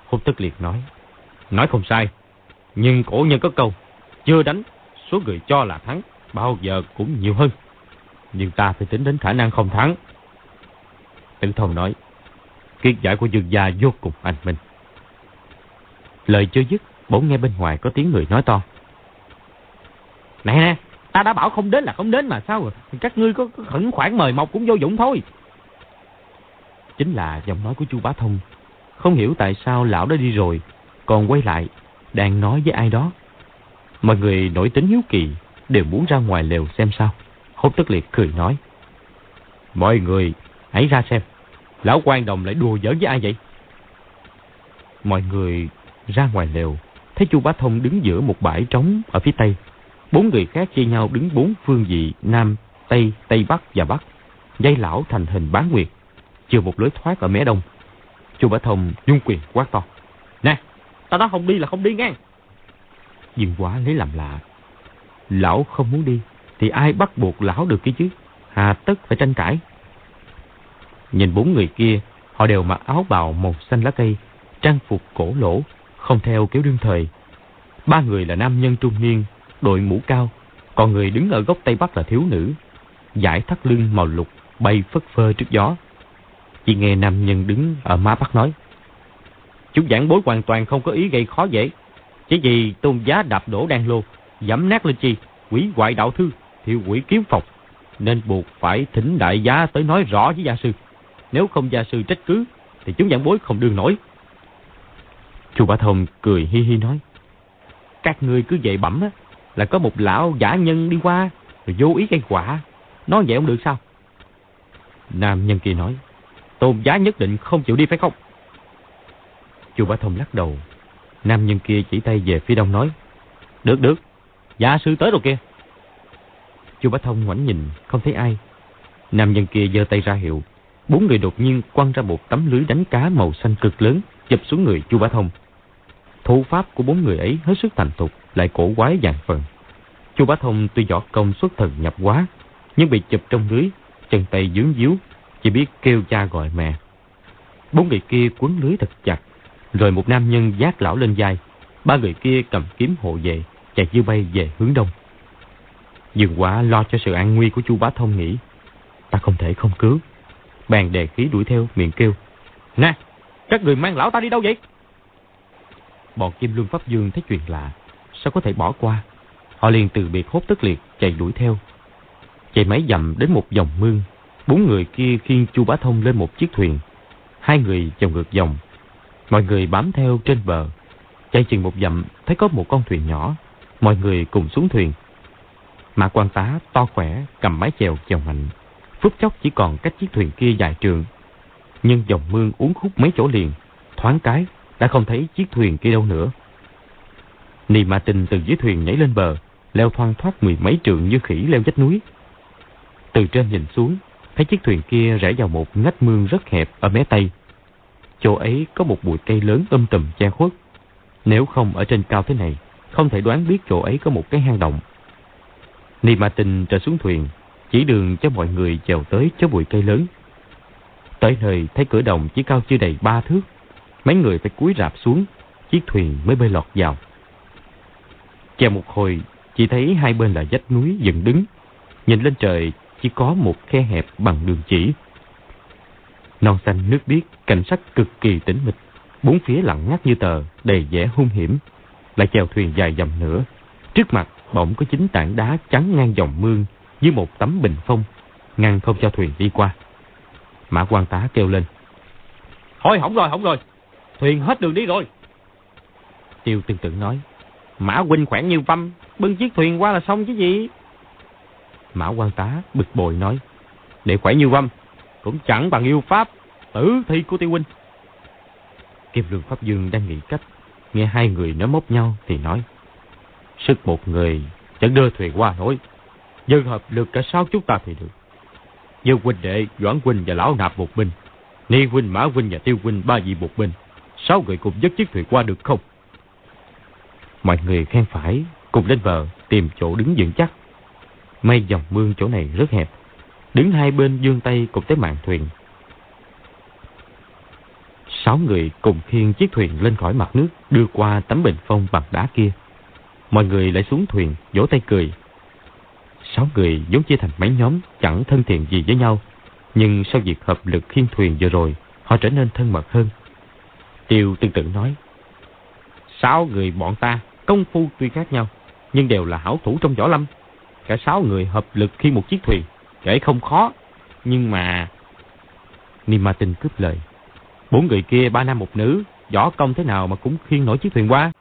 Hùng Tức Liệt nói. Nói không sai, nhưng cổ nhân có câu, chưa đánh, số người cho là thắng, bao giờ cũng nhiều hơn. Nhưng ta phải tính đến khả năng không thắng. Tử Thông nói, kiệt giải của dương gia vô cùng anh minh. Lời chưa dứt, bỗng nghe bên ngoài có tiếng người nói to. Nè nè, ta đã bảo không đến là không đến mà sao rồi? Các ngươi có khẩn khoản mời mọc cũng vô dụng thôi. Chính là giọng nói của chu Bá Thông. Không hiểu tại sao lão đã đi rồi, còn quay lại, đang nói với ai đó. Mọi người nổi tính hiếu kỳ, đều muốn ra ngoài lều xem sao. Hốt tức liệt cười nói. Mọi người, hãy ra xem. Lão quan đồng lại đùa giỡn với ai vậy? Mọi người ra ngoài lều, thấy chu Bá Thông đứng giữa một bãi trống ở phía tây. Bốn người khác chia nhau đứng bốn phương vị Nam, Tây, Tây Bắc và Bắc. Dây lão thành hình bán nguyệt, chừa một lối thoát ở mé đông. chu Bá Thông nhung quyền quát to. Nè, ta nói không đi là không đi ngang. Dương quá lấy làm lạ. Lão không muốn đi, thì ai bắt buộc lão được cái chứ? Hà tất phải tranh cãi. Nhìn bốn người kia, họ đều mặc áo bào màu xanh lá cây, trang phục cổ lỗ, không theo kiểu đương thời. Ba người là nam nhân trung niên, đội mũ cao, còn người đứng ở góc tây bắc là thiếu nữ. Giải thắt lưng màu lục bay phất phơ trước gió. Chỉ nghe nam nhân đứng ở má bắc nói. Chúng giảng bối hoàn toàn không có ý gây khó dễ. Chỉ vì tôn giá đạp đổ đan lô, giảm nát lên chi, quỷ hoại đạo thư, thiêu quỷ kiếm phòng. Nên buộc phải thỉnh đại giá tới nói rõ với gia sư. Nếu không gia sư trách cứ, thì chúng giảng bối không đương nổi. Chu Bá Thông cười hi hi nói. Các ngươi cứ dậy bẩm á, là có một lão giả nhân đi qua, rồi vô ý gây quả. Nói vậy không được sao? Nam nhân kia nói. Tôn giá nhất định không chịu đi phải không? Chu Bá Thông lắc đầu. Nam nhân kia chỉ tay về phía đông nói. Được được, giả sư tới rồi kia. Chu Bá Thông ngoảnh nhìn, không thấy ai. Nam nhân kia giơ tay ra hiệu. Bốn người đột nhiên quăng ra một tấm lưới đánh cá màu xanh cực lớn, chụp xuống người Chu Bá Thông. Thủ pháp của bốn người ấy hết sức thành thục, lại cổ quái dạng phần. Chu Bá Thông tuy võ công xuất thần nhập quá, nhưng bị chụp trong lưới, chân tay dướng díu, chỉ biết kêu cha gọi mẹ. Bốn người kia quấn lưới thật chặt, rồi một nam nhân giác lão lên vai. Ba người kia cầm kiếm hộ vệ, chạy như bay về hướng đông. Dương quả lo cho sự an nguy của chu bá thông nghĩ. Ta không thể không cứu. Bèn đề khí đuổi theo, miệng kêu. Nè, các người mang lão ta đi đâu vậy? Bọn Kim Luân Pháp Dương thấy chuyện lạ. Sao có thể bỏ qua? Họ liền từ biệt hốt tức liệt, chạy đuổi theo. Chạy mấy dặm đến một dòng mương. Bốn người kia khiêng chu bá thông lên một chiếc thuyền. Hai người chồng ngược dòng, Mọi người bám theo trên bờ. Chạy chừng một dặm, thấy có một con thuyền nhỏ. Mọi người cùng xuống thuyền. Mã quan tá to khỏe, cầm mái chèo chèo mạnh. Phút chốc chỉ còn cách chiếc thuyền kia dài trường. Nhưng dòng mương uống khúc mấy chỗ liền. Thoáng cái, đã không thấy chiếc thuyền kia đâu nữa. Nì mà Tinh từ dưới thuyền nhảy lên bờ, leo thoang thoát mười mấy trường như khỉ leo vách núi. Từ trên nhìn xuống, thấy chiếc thuyền kia rẽ vào một ngách mương rất hẹp ở mé tây. Chỗ ấy có một bụi cây lớn âm tùm che khuất. Nếu không ở trên cao thế này, không thể đoán biết chỗ ấy có một cái hang động. Ni Ma Tinh trở xuống thuyền, chỉ đường cho mọi người chèo tới chỗ bụi cây lớn. Tới nơi thấy cửa đồng chỉ cao chưa đầy ba thước. Mấy người phải cúi rạp xuống, chiếc thuyền mới bơi lọt vào. Chèo một hồi, chỉ thấy hai bên là vách núi dựng đứng. Nhìn lên trời, chỉ có một khe hẹp bằng đường chỉ. Non xanh nước biếc, cảnh sắc cực kỳ tĩnh mịch. Bốn phía lặng ngắt như tờ, đầy vẻ hung hiểm. Lại chèo thuyền dài dầm nữa. Trước mặt bỗng có chính tảng đá chắn ngang dòng mương như một tấm bình phong, ngăn không cho thuyền đi qua. Mã quan tá kêu lên. Thôi hỏng rồi, hỏng rồi. Thuyền hết đường đi rồi. Tiêu tương tự nói. Mã huynh khỏe như vâm, bưng chiếc thuyền qua là xong chứ gì. Mã quan tá bực bội nói, để khỏe như vâm, cũng chẳng bằng yêu pháp, tử thi của tiêu huynh. Kim Lương Pháp Dương đang nghĩ cách, nghe hai người nói móc nhau thì nói, sức một người chẳng đưa thuyền qua nổi, dân hợp lực cả sáu chúng ta thì được. Như huynh đệ, Doãn huynh và lão nạp một binh, Ni huynh, Mã huynh và Tiêu huynh ba vị một binh, sáu người cùng dứt chiếc thuyền qua được không? Mọi người khen phải, cùng lên bờ tìm chỗ đứng vững chắc. May dòng mương chỗ này rất hẹp, đứng hai bên dương tay cùng tới mạn thuyền. Sáu người cùng khiêng chiếc thuyền lên khỏi mặt nước, đưa qua tấm bình phong bằng đá kia. Mọi người lại xuống thuyền, vỗ tay cười. Sáu người vốn chia thành mấy nhóm, chẳng thân thiện gì với nhau. Nhưng sau việc hợp lực khiêng thuyền vừa rồi, họ trở nên thân mật hơn. Tiêu tương tự nói, Sáu người bọn ta, công phu tuy khác nhau, nhưng đều là hảo thủ trong võ lâm. Cả sáu người hợp lực khi một chiếc thuyền, kể không khó. Nhưng mà... Niêm Ma Tinh cướp lời. Bốn người kia ba nam một nữ, võ công thế nào mà cũng khiêng nổi chiếc thuyền qua.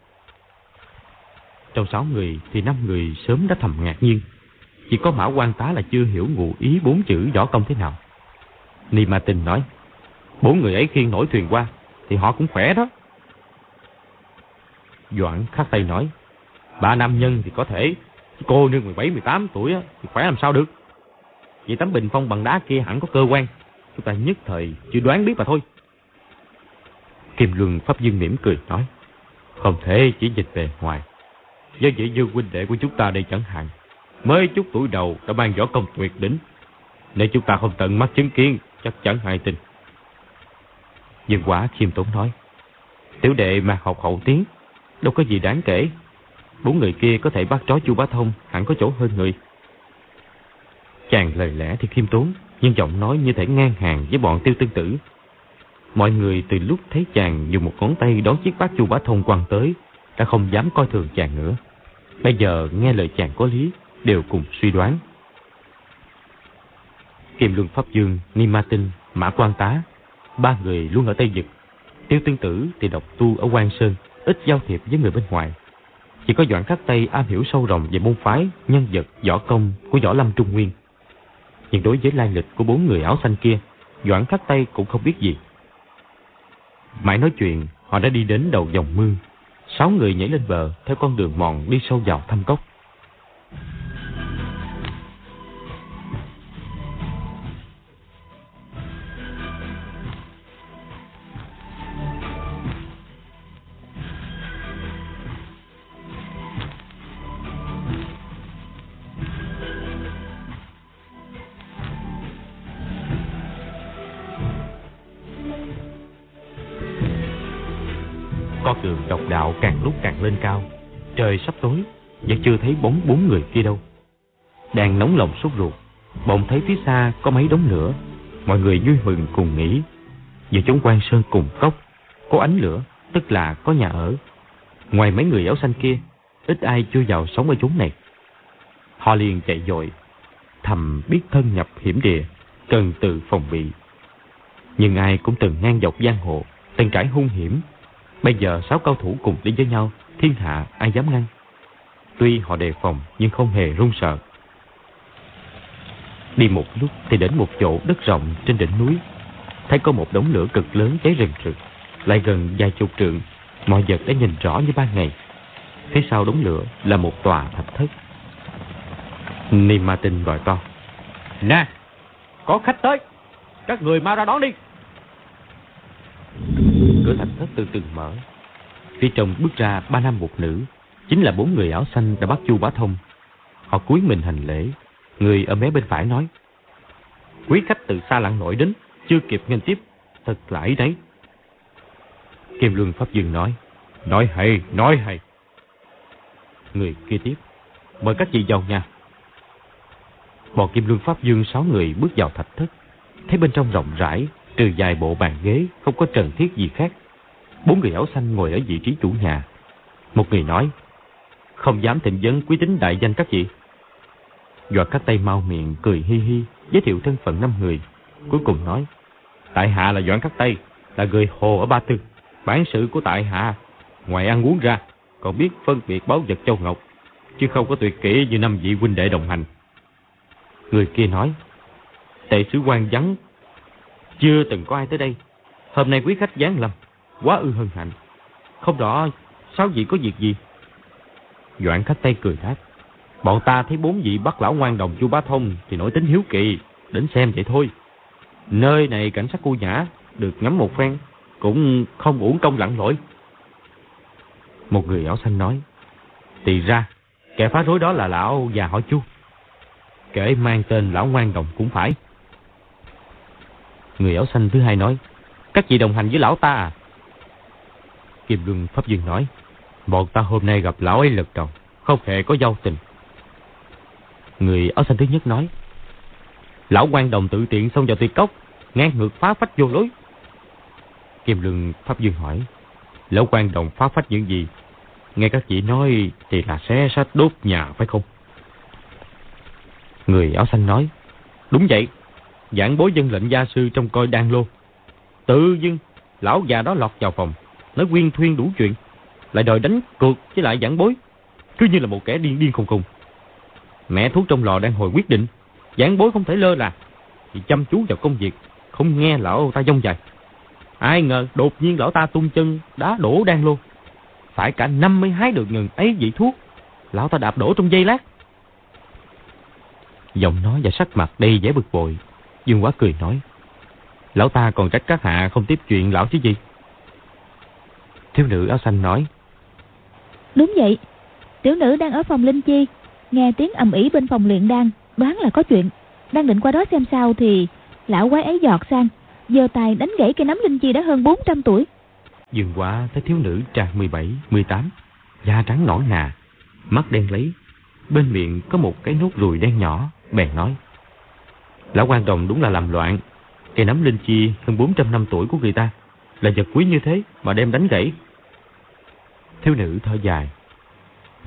Trong sáu người thì năm người sớm đã thầm ngạc nhiên. Chỉ có Mã quan tá là chưa hiểu ngụ ý bốn chữ võ công thế nào. Ni Ma Tinh nói, bốn người ấy khiêng nổi thuyền qua, thì họ cũng khỏe đó. Doãn khắc tay nói, ba nam nhân thì có thể, cô nương 17-18 tuổi thì khỏe làm sao được. Vậy tấm bình phong bằng đá kia hẳn có cơ quan, chúng ta nhất thời chưa đoán biết mà thôi. Kim Luân Pháp Dương mỉm cười nói, không thể chỉ dịch về ngoài. Do vậy dương huynh đệ của chúng ta đây chẳng hạn, mới chút tuổi đầu đã mang võ công tuyệt đỉnh. Nếu chúng ta không tận mắt chứng kiến, chắc chắn ai tin. Dương quả khiêm tốn nói, tiểu đệ mà học hậu tiếng, đâu có gì đáng kể. Bốn người kia có thể bắt trói chu bá thông, hẳn có chỗ hơn người. Chàng lời lẽ thì khiêm tốn, nhưng giọng nói như thể ngang hàng với bọn tiêu tương tử. Mọi người từ lúc thấy chàng dùng một ngón tay đón chiếc bát chu bá thông quăng tới, đã không dám coi thường chàng nữa. Bây giờ nghe lời chàng có lý, đều cùng suy đoán. Kim Luân Pháp Dương, Ni Ma Tinh, Mã Quan Tá, ba người luôn ở Tây Dực. Tiêu Tương Tử thì độc tu ở Quan Sơn, ít giao thiệp với người bên ngoài. Chỉ có Doãn Khắc Tây am hiểu sâu rộng về môn phái, nhân vật, võ công của võ lâm Trung Nguyên. Nhưng đối với lai lịch của bốn người áo xanh kia, Doãn Khắc tay cũng không biết gì. Mãi nói chuyện, họ đã đi đến đầu dòng mương. Sáu người nhảy lên bờ theo con đường mòn đi sâu vào thăm cốc. Thấy bóng bốn người kia đâu. Đang nóng lòng sốt ruột, bỗng thấy phía xa có mấy đống lửa. Mọi người vui mừng cùng nghĩ. Giờ chúng quan sơn cùng cốc, có ánh lửa, tức là có nhà ở. Ngoài mấy người áo xanh kia, ít ai chưa vào sống ở chốn này. Họ liền chạy dội, thầm biết thân nhập hiểm địa, cần tự phòng bị. Nhưng ai cũng từng ngang dọc giang hồ, từng trải hung hiểm, Bây giờ sáu cao thủ cùng đi với nhau, thiên hạ ai dám ngăn. Tuy họ đề phòng nhưng không hề run sợ. Đi một lúc thì đến một chỗ đất rộng trên đỉnh núi. Thấy có một đống lửa cực lớn cháy rừng rực. Lại gần vài chục trượng, mọi vật đã nhìn rõ như ban ngày. Phía sau đống lửa là một tòa thạch thất. Ni Ma Tinh gọi to. Nè, có khách tới. Các người mau ra đón đi cửa thành thất từ từ mở. Phía trong bước ra ba nam một nữ, chính là bốn người áo xanh đã bắt Chu Bá Thông. Họ cúi mình hành lễ, người ở mé bên phải nói. Quý khách từ xa lặng nổi đến, chưa kịp nghênh tiếp, thật là ấy đấy. Kim Luân Pháp Dương nói, nói hay, nói hay. Người kia tiếp, mời các vị vào nha. Bọn Kim Luân Pháp Dương sáu người bước vào thạch thất, thấy bên trong rộng rãi, trừ vài bộ bàn ghế, không có trần thiết gì khác. Bốn người áo xanh ngồi ở vị trí chủ nhà. Một người nói, không dám thịnh vấn quý tính đại danh các vị. Dọa các tay mau miệng, cười hi hi, giới thiệu thân phận năm người. Cuối cùng nói, tại hạ là Doãn Cắt Tây, là người Hồ ở Ba Tư. Bản sự của tại hạ, ngoài ăn uống ra, còn biết phân biệt báo vật châu ngọc, chứ không có tuyệt kỹ như năm vị huynh đệ đồng hành. Người kia nói, tệ sứ quan vắng, chưa từng có ai tới đây. Hôm nay quý khách giáng lâm, quá ư hân hạnh. Không rõ sáu vị có việc gì? Doãn khách tay cười đáp. Bọn ta thấy bốn vị bắt lão ngoan đồng chu bá thông thì nổi tính hiếu kỳ, đến xem vậy thôi. Nơi này cảnh sát cô nhã, được ngắm một phen, cũng không uổng công lặng lội. Một người áo xanh nói. Thì ra, kẻ phá rối đó là lão già họ chu. Kẻ mang tên lão ngoan đồng cũng phải. Người áo xanh thứ hai nói. Các vị đồng hành với lão ta à? Kim Luân Pháp Dương nói. Bọn ta hôm nay gặp lão ấy lật đầu, không hề có giao tình. Người áo xanh thứ nhất nói. Lão quan đồng tự tiện xông vào tuyệt cốc, ngang ngược phá phách vô lối. Kim lương Pháp Dương hỏi. Lão quan đồng phá phách những gì? Nghe các vị nói thì là xé sách đốt nhà phải không? Người áo xanh nói. Đúng vậy. Giảng bối dân lệnh gia sư trong coi đan lô. Tự dưng, lão già đó lọt vào phòng, nói quyên thuyên đủ chuyện. Lại đòi đánh cược với lại giảng bối. Cứ như là một kẻ điên điên khùng khùng. Mẹ thuốc trong lò đang hồi quyết định. Giảng bối không thể lơ là. Thì chăm chú vào công việc, không nghe lão ta dông dài. Ai ngờ đột nhiên lão ta tung chân đá đổ đang luôn, Phải cả năm mới hái được ngừng ấy vị thuốc. Lão ta đạp đổ trong giây lát. Giọng nói và sắc mặt đầy vẻ bực bội. Dương quá cười nói. Lão ta còn trách các hạ không tiếp chuyện lão chứ gì. Thiếu nữ áo xanh nói. Đúng vậy. Tiểu nữ đang ở phòng Linh Chi. Nghe tiếng ầm ĩ bên phòng luyện đan. Đoán là có chuyện. Đang định qua đó xem sao thì lão quái ấy giọt sang giơ tay đánh gãy cây nấm linh chi đã hơn 400 tuổi. Dừng qua thấy thiếu nữ trạc 17, 18, da trắng nõn nà, mắt đen lấy, bên miệng có một cái nốt ruồi đen nhỏ, bèn nói. Lão quan đồng đúng là làm loạn, cây nấm linh chi hơn 400 năm tuổi của người ta, là vật quý như thế mà đem đánh gãy. Thiếu nữ thở dài.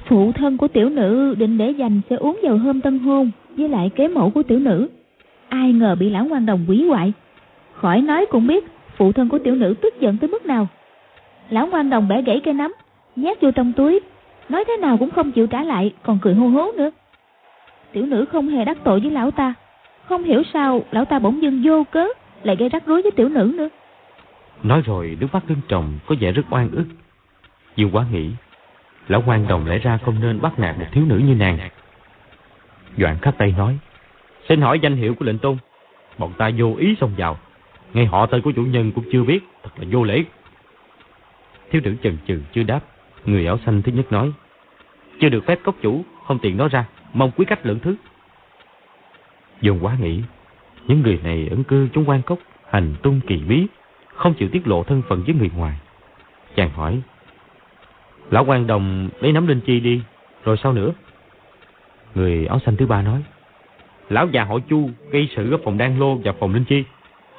Phụ thân của tiểu nữ định để dành sẽ uống vào hôm tân hôn với lại kế mẫu của tiểu nữ. Ai ngờ bị lão quan đồng quỷ hoại Khỏi nói cũng biết phụ thân của tiểu nữ tức giận tới mức nào. Lão ngoan đồng bẻ gãy cây nấm, nhét vô trong túi, nói thế nào cũng không chịu trả lại, còn cười hô hố nữa. Tiểu nữ không hề đắc tội với lão ta, không hiểu sao lão ta bỗng dưng vô cớ lại gây rắc rối với tiểu nữ nữa. Nói rồi nước mắt lưng tròng có vẻ rất oan ức. Dương quá nghĩ, lão quan đồng lẽ ra không nên bắt nạt một thiếu nữ như nàng. Doạn khắc tay nói, xin hỏi danh hiệu của lệnh tôn. Bọn ta vô ý xông vào, ngay họ tên của chủ nhân cũng chưa biết, thật là vô lễ. Thiếu nữ chần chừ chưa đáp, người áo xanh thứ nhất nói. Chưa được phép cốc chủ, không tiện nói ra, mong quý cách lượng thứ. Dồn quá nghĩ, những người này ẩn cư trong quan cốc, hành tung kỳ bí, không chịu tiết lộ thân phận với người ngoài. Chàng hỏi, Lão quan đồng lấy nắm linh chi đi, rồi sao nữa? Người áo xanh thứ ba nói, Lão già họ Chu gây sự ở phòng đan lô và phòng linh chi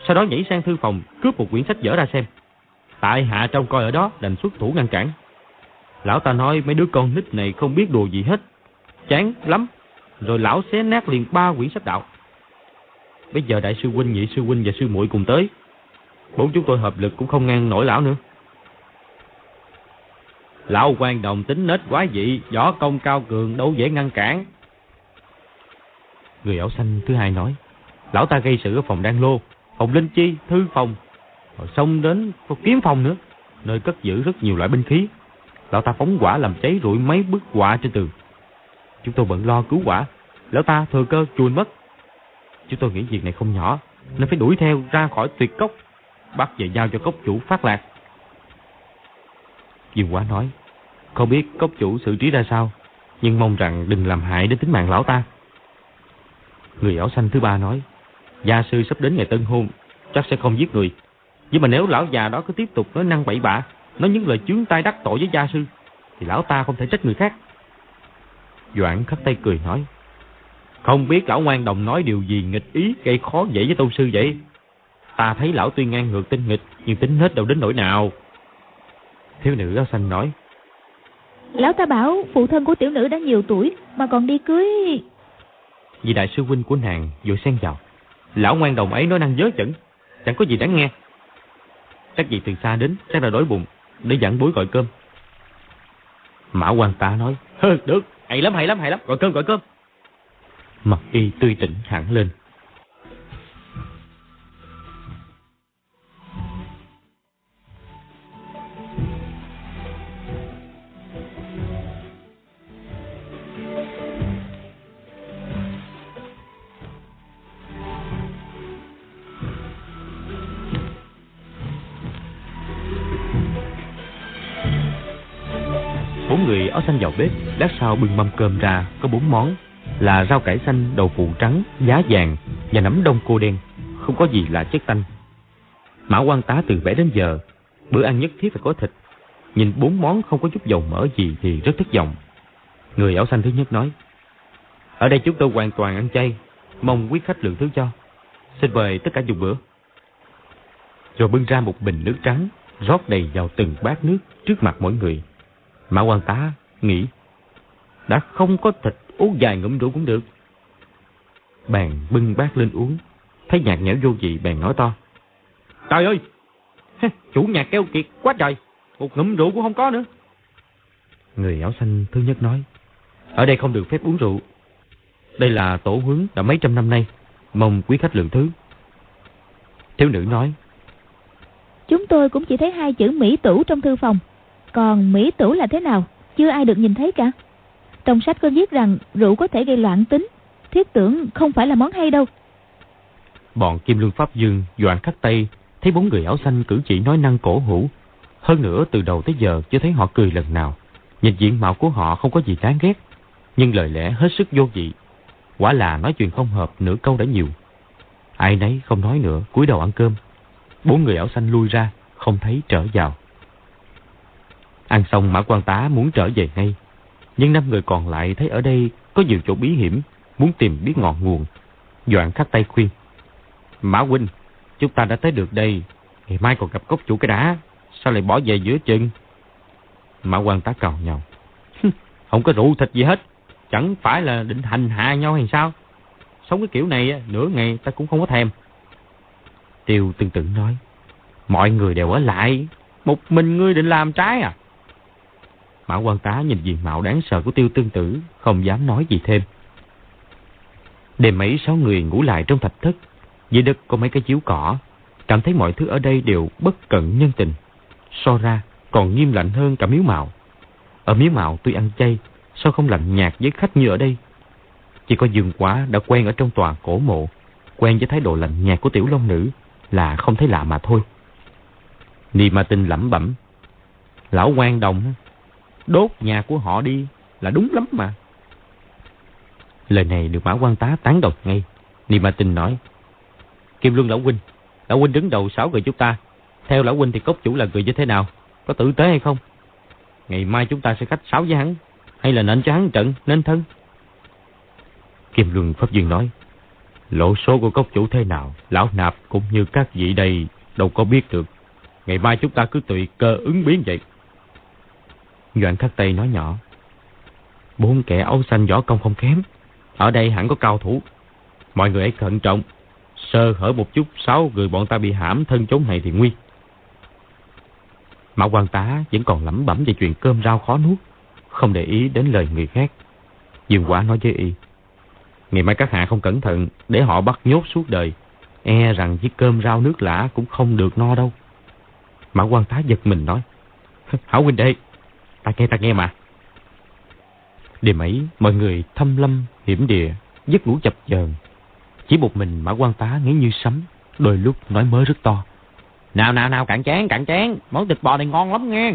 sau đó nhảy sang thư phòng cướp một quyển sách dở ra xem. Tại hạ trong coi ở đó đành xuất thủ ngăn cản. Lão ta nói mấy đứa con nít này không biết đồ gì hết. Chán lắm. Rồi lão xé nát liền ba quyển sách đạo. Bây giờ đại sư huynh, nhị sư huynh và sư muội cùng tới. Bốn chúng tôi hợp lực cũng không ngăn nổi lão nữa. Lão quan đồng tính nết quá dị, võ công cao cường đâu dễ ngăn cản. Người ảo xanh thứ hai nói, lão ta gây sự ở phòng đan lô, phòng linh chi, thư phòng, rồi xông đến kiếm phòng nữa, nơi cất giữ rất nhiều loại binh khí. Lão ta phóng quả làm cháy rụi mấy bức họa trên tường. Chúng tôi bận lo cứu quả, lão ta thừa cơ chuồn mất. Chúng tôi nghĩ việc này không nhỏ, nên phải đuổi theo ra khỏi tuyệt cốc, bắt về giao cho cốc chủ phát lạc. Dương Quá nói, không biết cốc chủ xử trí ra sao, nhưng mong rằng đừng làm hại đến tính mạng lão ta. Người áo xanh thứ ba nói, Gia sư sắp đến ngày tân hôn, chắc sẽ không giết người. Nhưng mà nếu lão già đó cứ tiếp tục nói năng bậy bạ, nói những lời chướng tay đắc tội với gia sư, thì lão ta không thể trách người khác. Doãn khắc tay cười nói, không biết lão ngoan đồng nói điều gì nghịch ý gây khó dễ với tôn sư vậy? Ta thấy lão tuy ngang ngược tinh nghịch, nhưng tính hết đâu đến nỗi nào. Thiếu nữ áo xanh nói, Lão ta bảo phụ thân của tiểu nữ đã nhiều tuổi mà còn đi cưới... Vì đại sư huynh của nàng vội xen vào. Lão ngoan đồng ấy nói năng dớ chẩn Chẳng có gì đáng nghe Chắc gì từ xa đến Chắc là đói bụng Để dặn bối gọi cơm Mã quan tá nói. Được, hay lắm, hay lắm, hay lắm, gọi cơm, gọi cơm. Mặt y tươi tỉnh hẳn lên. Người áo xanh vào bếp, lát sau bưng mâm cơm ra, có bốn món là rau cải xanh, đậu phụ trắng, giá vàng và nấm đông cô đen, không có gì là chất tanh. Mã quan tá từ bé đến giờ, bữa ăn nhất thiết phải có thịt. Nhìn bốn món không có chút dầu mỡ gì thì rất thất vọng. Người áo xanh thứ nhất nói, Ở đây chúng tôi hoàn toàn ăn chay, mong quý khách lượng thứ cho. Xin mời tất cả dùng bữa. Rồi bưng ra một bình nước trắng, rót đầy vào từng bát nước trước mặt mỗi người. Mã quan tá nghĩ, đã không có thịt uống dài ngụm rượu cũng được. Bàn bưng bát lên uống, thấy nhạt nhẽo vô vị bèn nói to. Trời ơi, chủ nhà keo kiệt quá trời, một ngụm rượu cũng không có nữa. Người áo xanh thứ nhất nói, ở đây không được phép uống rượu. Đây là tổ huấn đã mấy trăm năm nay, mong quý khách lượng thứ. Thiếu nữ nói, Chúng tôi cũng chỉ thấy hai chữ Mỹ tửu trong thư phòng. Còn Mỹ tửu là thế nào? Chưa ai được nhìn thấy cả. Trong sách có viết rằng rượu có thể gây loạn tính. Thiết tưởng không phải là món hay đâu. Bọn Kim Lương Pháp Dương, Doạn Khắc Tây thấy bốn người áo xanh cử chỉ nói năng cổ hủ. Hơn nữa từ đầu tới giờ chưa thấy họ cười lần nào. Nhìn diện mạo của họ không có gì đáng ghét. Nhưng lời lẽ hết sức vô vị. Quả là nói chuyện không hợp nửa câu đã nhiều. Ai nấy không nói nữa, cúi đầu ăn cơm. Bốn người áo xanh lui ra, không thấy trở vào. Ăn xong Mã quan tá muốn trở về ngay. Nhưng năm người còn lại thấy ở đây có nhiều chỗ bí hiểm, muốn tìm biết ngọn nguồn. Doạn khắc tay khuyên. Mã huynh, chúng ta đã tới được đây. Ngày mai còn gặp cốc chủ cái đá. Sao lại bỏ về giữa chừng? Mã quan tá cào nhau. Không có rượu thịt gì hết. Chẳng phải là định hành hạ nhau hay sao? Sống cái kiểu này nửa ngày ta cũng không có thèm. Tiêu tương tự nói. Mọi người đều ở lại. Một mình ngươi định làm trái à? Mã quan tá nhìn diện mạo đáng sợ của tiêu tương tử, không dám nói gì thêm. Đêm mấy sáu người ngủ lại trong thạch thất. Dưới đất có mấy cái chiếu cỏ. Cảm thấy mọi thứ ở đây đều bất cận nhân tình. So ra còn nghiêm lạnh hơn cả miếu mạo. Ở miếu mạo tuy ăn chay, sao không lạnh nhạt với khách như ở đây? Chỉ có dương quá đã quen ở trong tòa cổ mộ, quen với thái độ lạnh nhạt của tiểu long nữ là không thấy lạ mà thôi. Ni ma tinh lẩm bẩm. Lão quan đồng đốt nhà của họ đi là đúng lắm mà. Lời này được Mã quan tá tán đồng ngay. Ni ma tinh nói. Kim Luân Lão Huynh, Lão Huynh đứng đầu sáu người chúng ta. Theo Lão Huynh thì cốc chủ là người như thế nào? Có tử tế hay không? Ngày mai chúng ta sẽ khách sáo với hắn. Hay là nện cho hắn trận, nên thân? Kim Luân Pháp Dương nói. Lộ số của cốc chủ thế nào, Lão Nạp cũng như các vị đây đâu có biết được. Ngày mai chúng ta cứ tùy cơ ứng biến vậy. Doãn Khắc Tây nói nhỏ. Bốn kẻ áo xanh võ công không kém. Ở đây hẳn có cao thủ. Mọi người hãy cẩn trọng. Sơ hở một chút, sáu người bọn ta bị hãm thân chốn này thì nguy. Mã quan tá vẫn còn lẩm bẩm về chuyện cơm rau khó nuốt. Không để ý đến lời người khác. Dương quả nói với y. Ngày mai các hạ không cẩn thận để họ bắt nhốt suốt đời. E rằng với cơm rau nước lã cũng không được no đâu. Mã quan tá giật mình nói. (laughs) Hảo huynh đệ, ta nghe ta nghe mà. Đêm ấy, mọi người thâm lâm, hiểm địa, giấc ngủ chập chờn. Chỉ một mình Mã quan tá nghĩ như sấm, đôi lúc nói mới rất to. Nào nào nào cạn chén, cạn chén, món thịt bò này ngon lắm nghe.